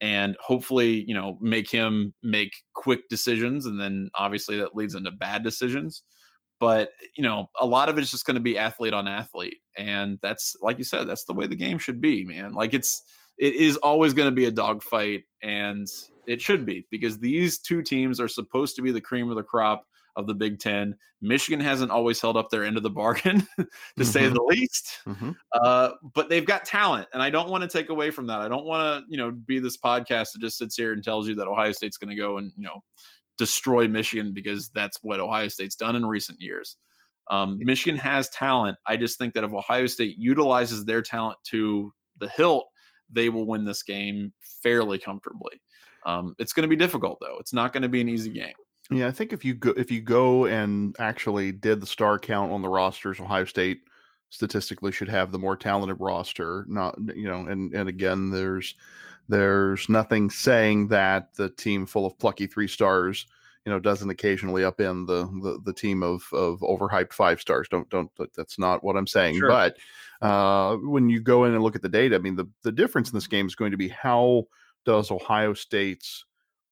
[SPEAKER 1] and hopefully you know make him make quick decisions and then obviously that leads into bad decisions. But you know a lot of it's just going to be athlete on athlete and that's like you said that's the way the game should be man. Like it's it is always going to be a dogfight and it should be because these two teams are supposed to be the cream of the crop of the Big Ten. Michigan hasn't always held up their end of the bargain, to mm-hmm. say the least. Mm-hmm. Uh, but they've got talent, and I don't want to take away from that. I don't want to, you know, be this podcast that just sits here and tells you that Ohio State's going to go and you know destroy Michigan because that's what Ohio State's done in recent years. Um, Michigan has talent. I just think that if Ohio State utilizes their talent to the hilt, they will win this game fairly comfortably. Um, it's going to be difficult, though. It's not going to be an easy game.
[SPEAKER 2] Yeah, I think if you go if you go and actually did the star count on the rosters, Ohio State statistically should have the more talented roster. Not you know, and and again, there's there's nothing saying that the team full of plucky three stars, you know, doesn't occasionally up in the the, the team of of overhyped five stars. Don't don't that's not what I'm saying. Sure. But uh, when you go in and look at the data, I mean, the the difference in this game is going to be how does Ohio State's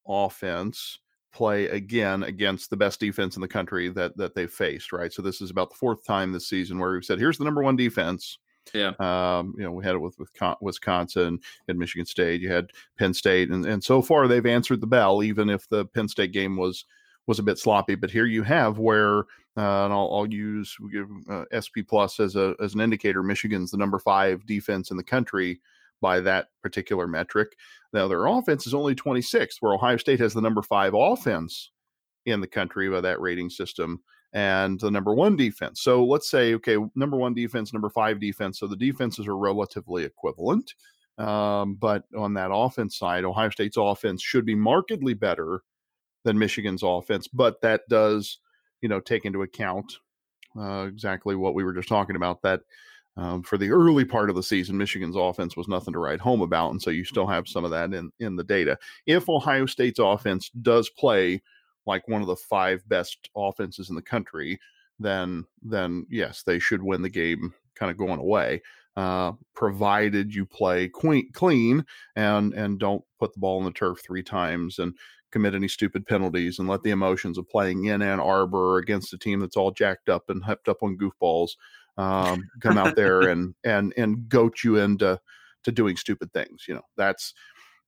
[SPEAKER 2] offense play again against the best defense in the country that that they've faced, right? So this is about the fourth time this season where we've said, here's the number one defense.
[SPEAKER 1] Yeah.
[SPEAKER 2] Um, you know, we had it with, with Wisconsin and Michigan State. You had Penn State, and, and so far they've answered the bell, even if the Penn State game was was a bit sloppy. But here you have where, uh, and I'll, I'll use give uh, SP Plus as a as an indicator. Michigan's the number five defense in the country by that particular metric. Now, their offense is only 26th, where Ohio State has the number five offense in the country by that rating system and the number one defense. So let's say, okay, number one defense, number five defense. So the defenses are relatively equivalent. Um, but on that offense side, Ohio State's offense should be markedly better than Michigan's offense. But that does, you know, take into account uh, exactly what we were just talking about that um, for the early part of the season, Michigan's offense was nothing to write home about, and so you still have some of that in in the data. If Ohio State's offense does play like one of the five best offenses in the country, then then yes, they should win the game, kind of going away. Uh, provided you play clean, clean and and don't put the ball on the turf three times and commit any stupid penalties and let the emotions of playing in Ann Arbor against a team that's all jacked up and hyped up on goofballs um, come out there and and and goat you into to doing stupid things. You know, that's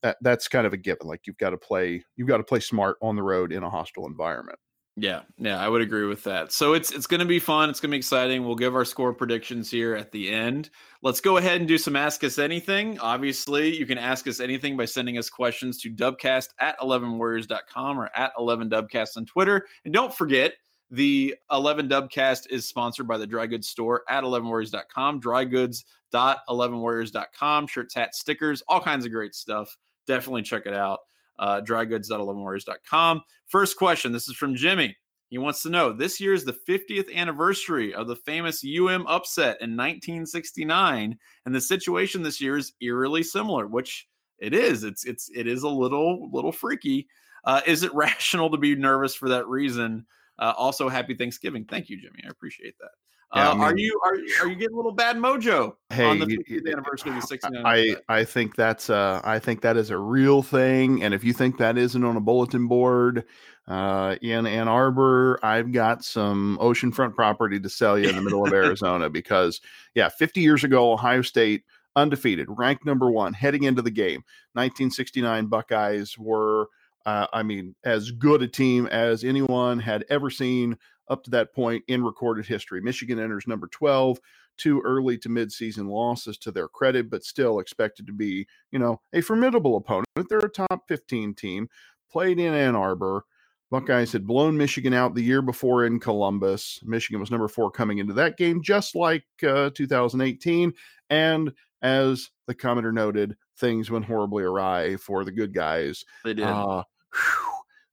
[SPEAKER 2] that that's kind of a given. Like you've got to play you've got to play smart on the road in a hostile environment.
[SPEAKER 1] Yeah, yeah, I would agree with that. So it's it's going to be fun. It's going to be exciting. We'll give our score predictions here at the end. Let's go ahead and do some Ask Us Anything. Obviously, you can ask us anything by sending us questions to dubcast at 11warriors.com or at 11dubcast on Twitter. And don't forget, the 11 Dubcast is sponsored by the Dry Goods Store at 11warriors.com, drygoods.11warriors.com, shirts, hats, stickers, all kinds of great stuff. Definitely check it out. Uh, drygoods.11warriors.com. First question this is from Jimmy. He wants to know this year is the 50th anniversary of the famous UM upset in 1969, and the situation this year is eerily similar, which it is. It's it's it is a little little freaky. Uh, is it rational to be nervous for that reason? Uh, also, happy Thanksgiving. Thank you, Jimmy. I appreciate that. Yeah, uh, I mean, are you are are you getting a little bad mojo
[SPEAKER 2] hey,
[SPEAKER 1] on the 50th anniversary of the 69?
[SPEAKER 2] I I think that's uh I think that is a real thing, and if you think that isn't on a bulletin board uh, in Ann Arbor, I've got some oceanfront property to sell you in the middle of Arizona because yeah, 50 years ago, Ohio State undefeated, ranked number one, heading into the game. 1969 Buckeyes were. Uh, I mean, as good a team as anyone had ever seen up to that point in recorded history. Michigan enters number 12, two early to midseason losses to their credit, but still expected to be, you know, a formidable opponent. They're a top 15 team, played in Ann Arbor. Buckeyes had blown Michigan out the year before in Columbus. Michigan was number four coming into that game, just like uh, 2018. And as the commenter noted, things went horribly awry for the good guys.
[SPEAKER 1] They did. Uh,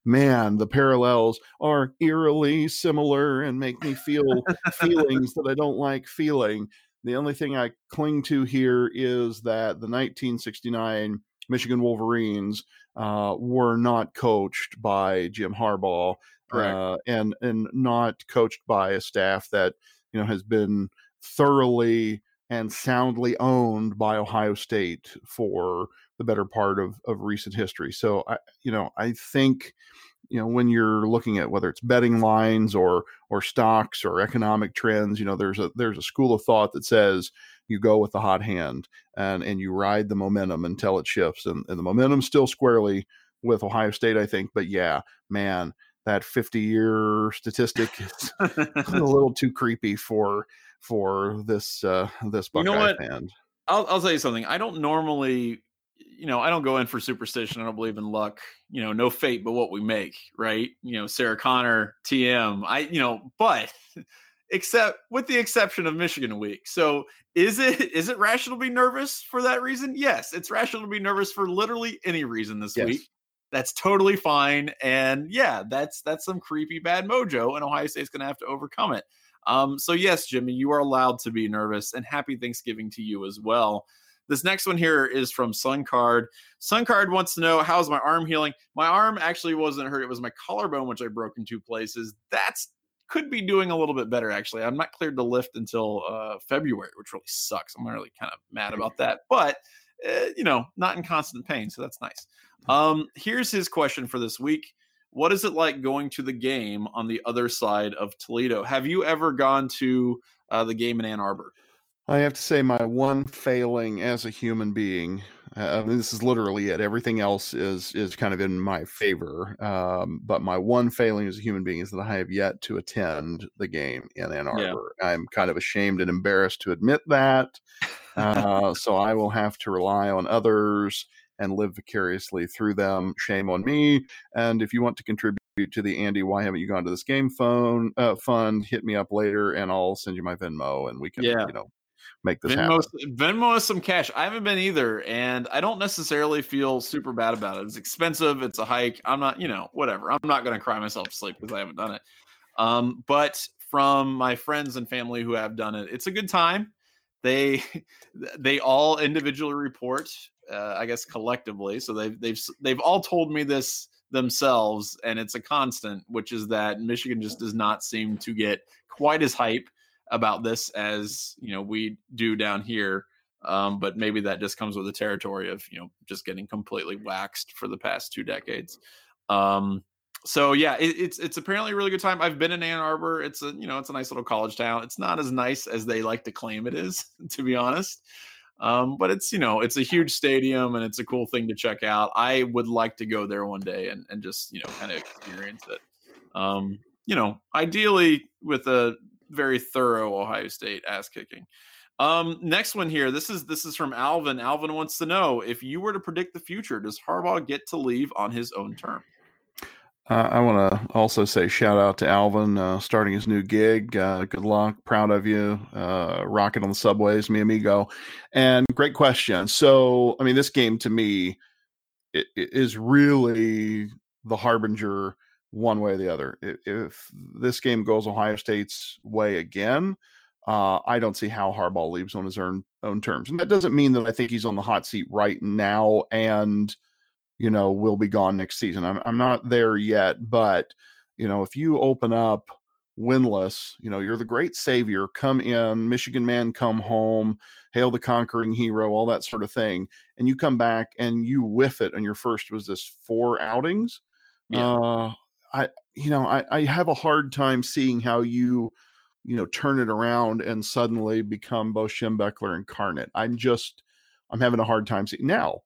[SPEAKER 2] man, the parallels are eerily similar and make me feel feelings that I don't like feeling. The only thing I cling to here is that the 1969 Michigan Wolverines uh, were not coached by Jim Harbaugh, uh, and and not coached by a staff that you know has been thoroughly and soundly owned by Ohio State for the better part of, of recent history. So I, you know, I think, you know, when you're looking at whether it's betting lines or or stocks or economic trends, you know, there's a there's a school of thought that says you go with the hot hand and and you ride the momentum until it shifts. And, and the momentum's still squarely with Ohio State, I think. But yeah, man, that 50 year statistic is a little too creepy for for this uh this Buckeye you know what? fan.
[SPEAKER 1] I'll, I'll tell you something. I don't normally you know, I don't go in for superstition. I don't believe in luck. You know, no fate but what we make, right? You know, Sarah Connor, TM. I, you know, but except with the exception of Michigan week. So is it is it rational to be nervous for that reason? Yes, it's rational to be nervous for literally any reason this yes. week. That's totally fine. And yeah, that's that's some creepy bad mojo, and Ohio State's gonna have to overcome it. Um, so yes, Jimmy, you are allowed to be nervous, and happy Thanksgiving to you as well. This next one here is from Suncard. Suncard wants to know how's my arm healing? My arm actually wasn't hurt. It was my collarbone, which I broke in two places. That's could be doing a little bit better actually. I'm not cleared to lift until uh, February, which really sucks. I'm really kind of mad about that, but uh, you know, not in constant pain, so that's nice. Um, here's his question for this week. What is it like going to the game on the other side of Toledo? Have you ever gone to uh, the game in Ann Arbor?
[SPEAKER 2] I have to say, my one failing as a human being. Uh, I mean, this is literally it. Everything else is is kind of in my favor. Um, but my one failing as a human being is that I have yet to attend the game in Ann Arbor. Yeah. I'm kind of ashamed and embarrassed to admit that. Uh, so I will have to rely on others and live vicariously through them. Shame on me. And if you want to contribute to the Andy, why haven't you gone to this game phone uh, fund? Hit me up later, and I'll send you my Venmo, and we can, yeah. you know, make this happen.
[SPEAKER 1] Venmo is some cash. I haven't been either, and I don't necessarily feel super bad about it. It's expensive. It's a hike. I'm not, you know, whatever. I'm not going to cry myself to sleep because I haven't done it. Um, but from my friends and family who have done it, it's a good time. They they all individually report, uh, I guess collectively. So they've they've they've all told me this themselves, and it's a constant, which is that Michigan just does not seem to get quite as hype about this as you know we do down here. Um, but maybe that just comes with the territory of you know just getting completely waxed for the past two decades. Um, so yeah, it, it's it's apparently a really good time. I've been in Ann Arbor. It's a you know it's a nice little college town. It's not as nice as they like to claim it is, to be honest. Um, but it's you know it's a huge stadium and it's a cool thing to check out. I would like to go there one day and and just you know kind of experience it. Um, you know, ideally with a very thorough Ohio State ass kicking. Um, next one here. This is this is from Alvin. Alvin wants to know if you were to predict the future, does Harbaugh get to leave on his own term?
[SPEAKER 2] Uh, I want to also say shout out to Alvin uh, starting his new gig. Uh, good luck, proud of you, uh, rocking on the subways, mi amigo. And great question. So, I mean, this game to me it, it is really the harbinger one way or the other. If, if this game goes Ohio State's way again, uh, I don't see how Harbaugh leaves on his own own terms, and that doesn't mean that I think he's on the hot seat right now and you know will be gone next season. I'm I'm not there yet, but you know if you open up winless, you know you're the great savior. Come in, Michigan man, come home, hail the conquering hero, all that sort of thing, and you come back and you whiff it. And your first was this four outings. Yeah. Uh, I you know I, I have a hard time seeing how you you know turn it around and suddenly become Bo Schembechler incarnate. I'm just I'm having a hard time seeing now.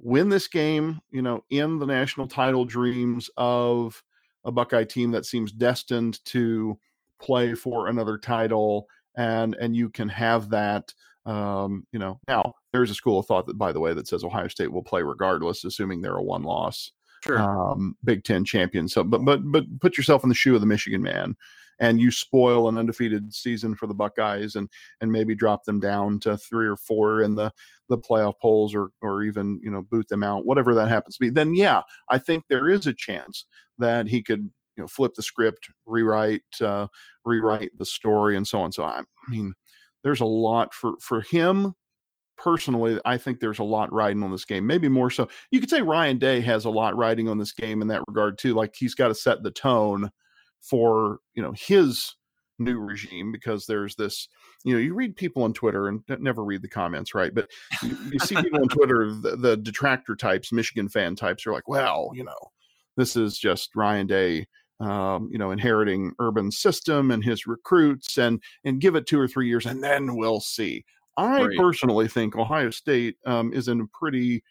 [SPEAKER 2] Win this game, you know, in the national title dreams of a Buckeye team that seems destined to play for another title, and and you can have that. Um, you know, now there's a school of thought that, by the way, that says Ohio State will play regardless, assuming they're a one loss
[SPEAKER 1] sure.
[SPEAKER 2] um, Big Ten champion. So, but but but put yourself in the shoe of the Michigan man, and you spoil an undefeated season for the Buckeyes, and and maybe drop them down to three or four in the the playoff polls, or or even you know boot them out, whatever that happens to be. Then yeah, I think there is a chance that he could you know flip the script, rewrite uh, rewrite the story, and so on. So I, I mean, there's a lot for for him personally, I think there's a lot riding on this game. Maybe more so. You could say Ryan Day has a lot riding on this game in that regard too. Like he's got to set the tone for you know his new regime because there's this you know you read people on twitter and never read the comments right but you, you see people on twitter the, the, detractor types michigan fan types are like well you know this is just ryan day um, you know inheriting urban system and his recruits and and give it two or three years and then we'll see I right. personally think Ohio State um, is in a pretty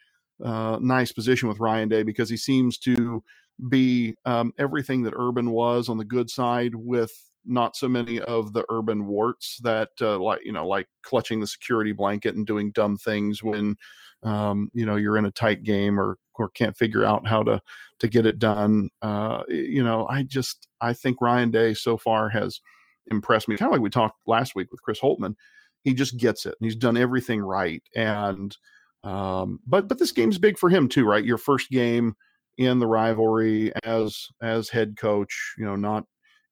[SPEAKER 2] uh, nice position with Ryan Day because he seems to be um, everything that Urban was on the good side with not so many of the urban warts that uh, like you know like clutching the security blanket and doing dumb things when um, you know you're in a tight game or or can't figure out how to to get it done uh, you know i just i think ryan day so far has impressed me kind of like we talked last week with chris Holtmann he just gets it. And he's done everything right. And um, but but this game's big for him too, right? Your first game in the rivalry as as head coach, you know, not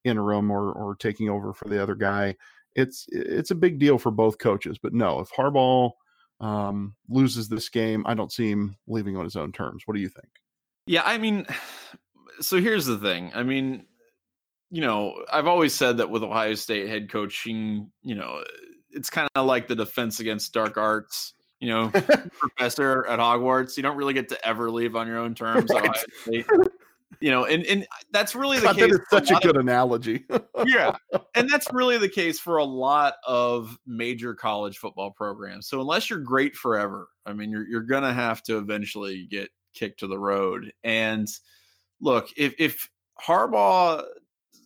[SPEAKER 2] interim or or taking over for the other guy. It's it's a big deal for both coaches. But no, if Harbaugh um, loses this game, I don't see him leaving on his own terms. What do you think?
[SPEAKER 1] Yeah, I mean, so here's the thing. I mean, you know, I've always said that with Ohio State head coaching, you know, it's kind of like the defense against dark arts you know professor at hogwarts you don't really get to ever leave on your own terms right. you know and and that's really the case
[SPEAKER 2] such a, a good of, analogy.
[SPEAKER 1] Yeah and that's really the case for a lot of major college football programs. So unless you're great forever i mean you're, you're gonna have to eventually get kicked to the road. And look if if harbaugh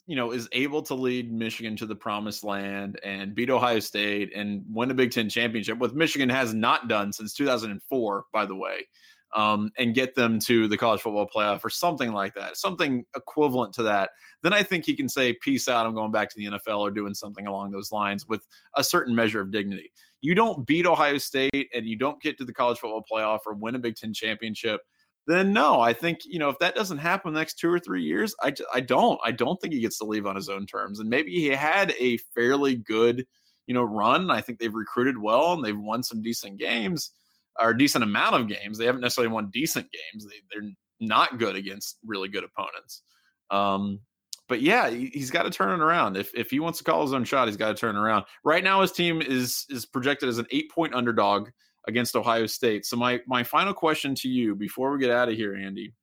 [SPEAKER 1] you know, is able to lead Michigan to the promised land and beat Ohio State and win a Big Ten championship, what Michigan has not done since 2004, by the way, um, and get them to the college football playoff or something like that, something equivalent to that, then I think he can say, Peace out, I'm going back to the NFL or doing something along those lines with a certain measure of dignity. You don't beat Ohio State and you don't get to the college football playoff or win a Big Ten championship then no, I think you know if that doesn't happen the next two or three years, I I don't I don't think he gets to leave on his own terms. And maybe he had a fairly good you know run. I think they've recruited well and they've won some decent games or decent amount of games. They haven't necessarily won decent games. They, they're not good against really good opponents. Um, but yeah, he, has got to turn it around. If if he wants to call his own shot, he's got to turn around. Right now, his team is is projected as an eight point underdog against Ohio State. So my my final question to you before we get out of here, Andy,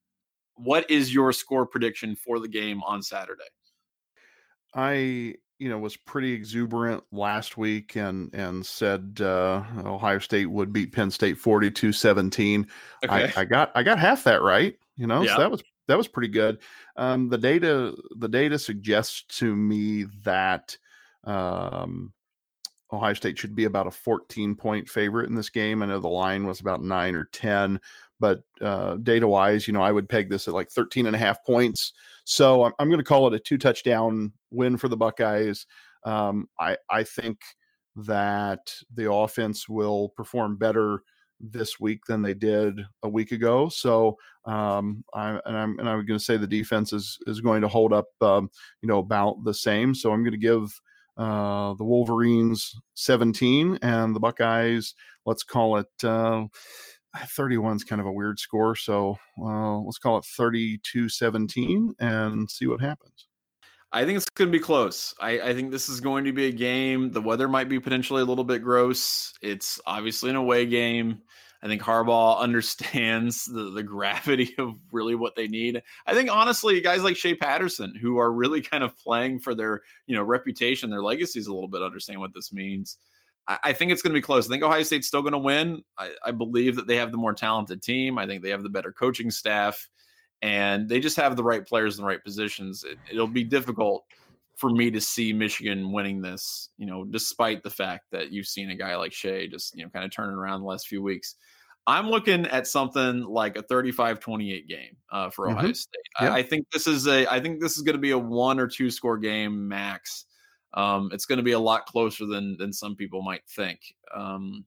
[SPEAKER 1] what is your score prediction for the game on Saturday?
[SPEAKER 2] I you know was pretty exuberant last week and and said uh, Ohio State would beat Penn State 42-17. Okay. I, I got I got half that right, you know. Yeah. So that was that was pretty good. Um, the data the data suggests to me that um, Ohio State should be about a 14 point favorite in this game. I know the line was about nine or 10, but uh, data wise, you know, I would peg this at like 13 and a half points. So I'm, I'm going to call it a two touchdown win for the Buckeyes. Um, I, I think that the offense will perform better this week than they did a week ago. So, um, I, and I'm and I'm going to say the defense is is going to hold up, um, you know, about the same. So I'm going to give uh, the Wolverines 17 and the Buckeyes, let's call it. Uh, 31 is kind of a weird score. So uh, let's call it 32 17 and see what happens.
[SPEAKER 1] I think it's going to be close. I, I, think this is going to be a game. The weather might be potentially a little bit gross. It's obviously an away game. I think Harbaugh understands the, the gravity of really what they need. I think honestly, guys like Shea Patterson, who are really kind of playing for their you know reputation, their legacies a little bit, understand what this means. I, I think it's going to be close. I think Ohio State's still going to win. I, I believe that they have the more talented team. I think they have the better coaching staff and they just have the right players in the right positions. It, it'll be difficult for me to see Michigan winning this, you know, despite the fact that you've seen a guy like Shea just, you know, kind of turning around the last few weeks. I'm looking at something like a 35-28 game uh, for Ohio mm-hmm. State. Yeah. I, I, think this is a I think this is going to be a one or two score game max. Um, it's going to be a lot closer than than some people might think. Um,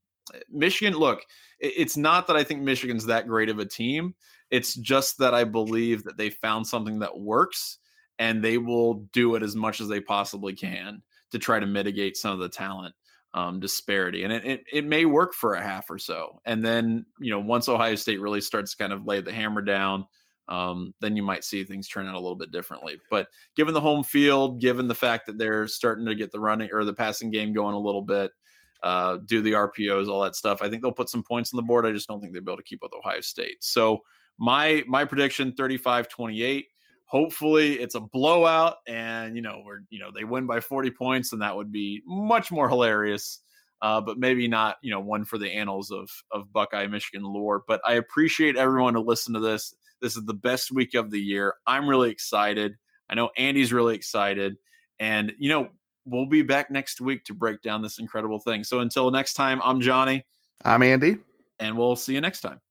[SPEAKER 1] Michigan, look, it, it's not that I think Michigan's that great of a team. It's just that I believe that they found something that works and they will do it as much as they possibly can to try to mitigate some of the talent um, disparity. And it, it, it, may work for a half or so. And then, you know, once Ohio State really starts to kind of lay the hammer down, um, then you might see things turn out a little bit differently. But given the home field, given the fact that they're starting to get the running or the passing game going a little bit, uh, do the RPOs, all that stuff, I think they'll put some points on the board. I just don't think they'll be able to keep with Ohio State. So, my my prediction 35-28 hopefully it's a blowout and you know we're you know they win by 40 points and that would be much more hilarious uh, but maybe not you know one for the annals of of buckeye michigan lore but i appreciate everyone to listen to this. This is the best week of the year. I'm really excited. I know andy's really excited and you know we'll be back next week to break down this incredible thing. So until next time i'm johnny.
[SPEAKER 2] I'm andy.
[SPEAKER 1] And we'll see you next time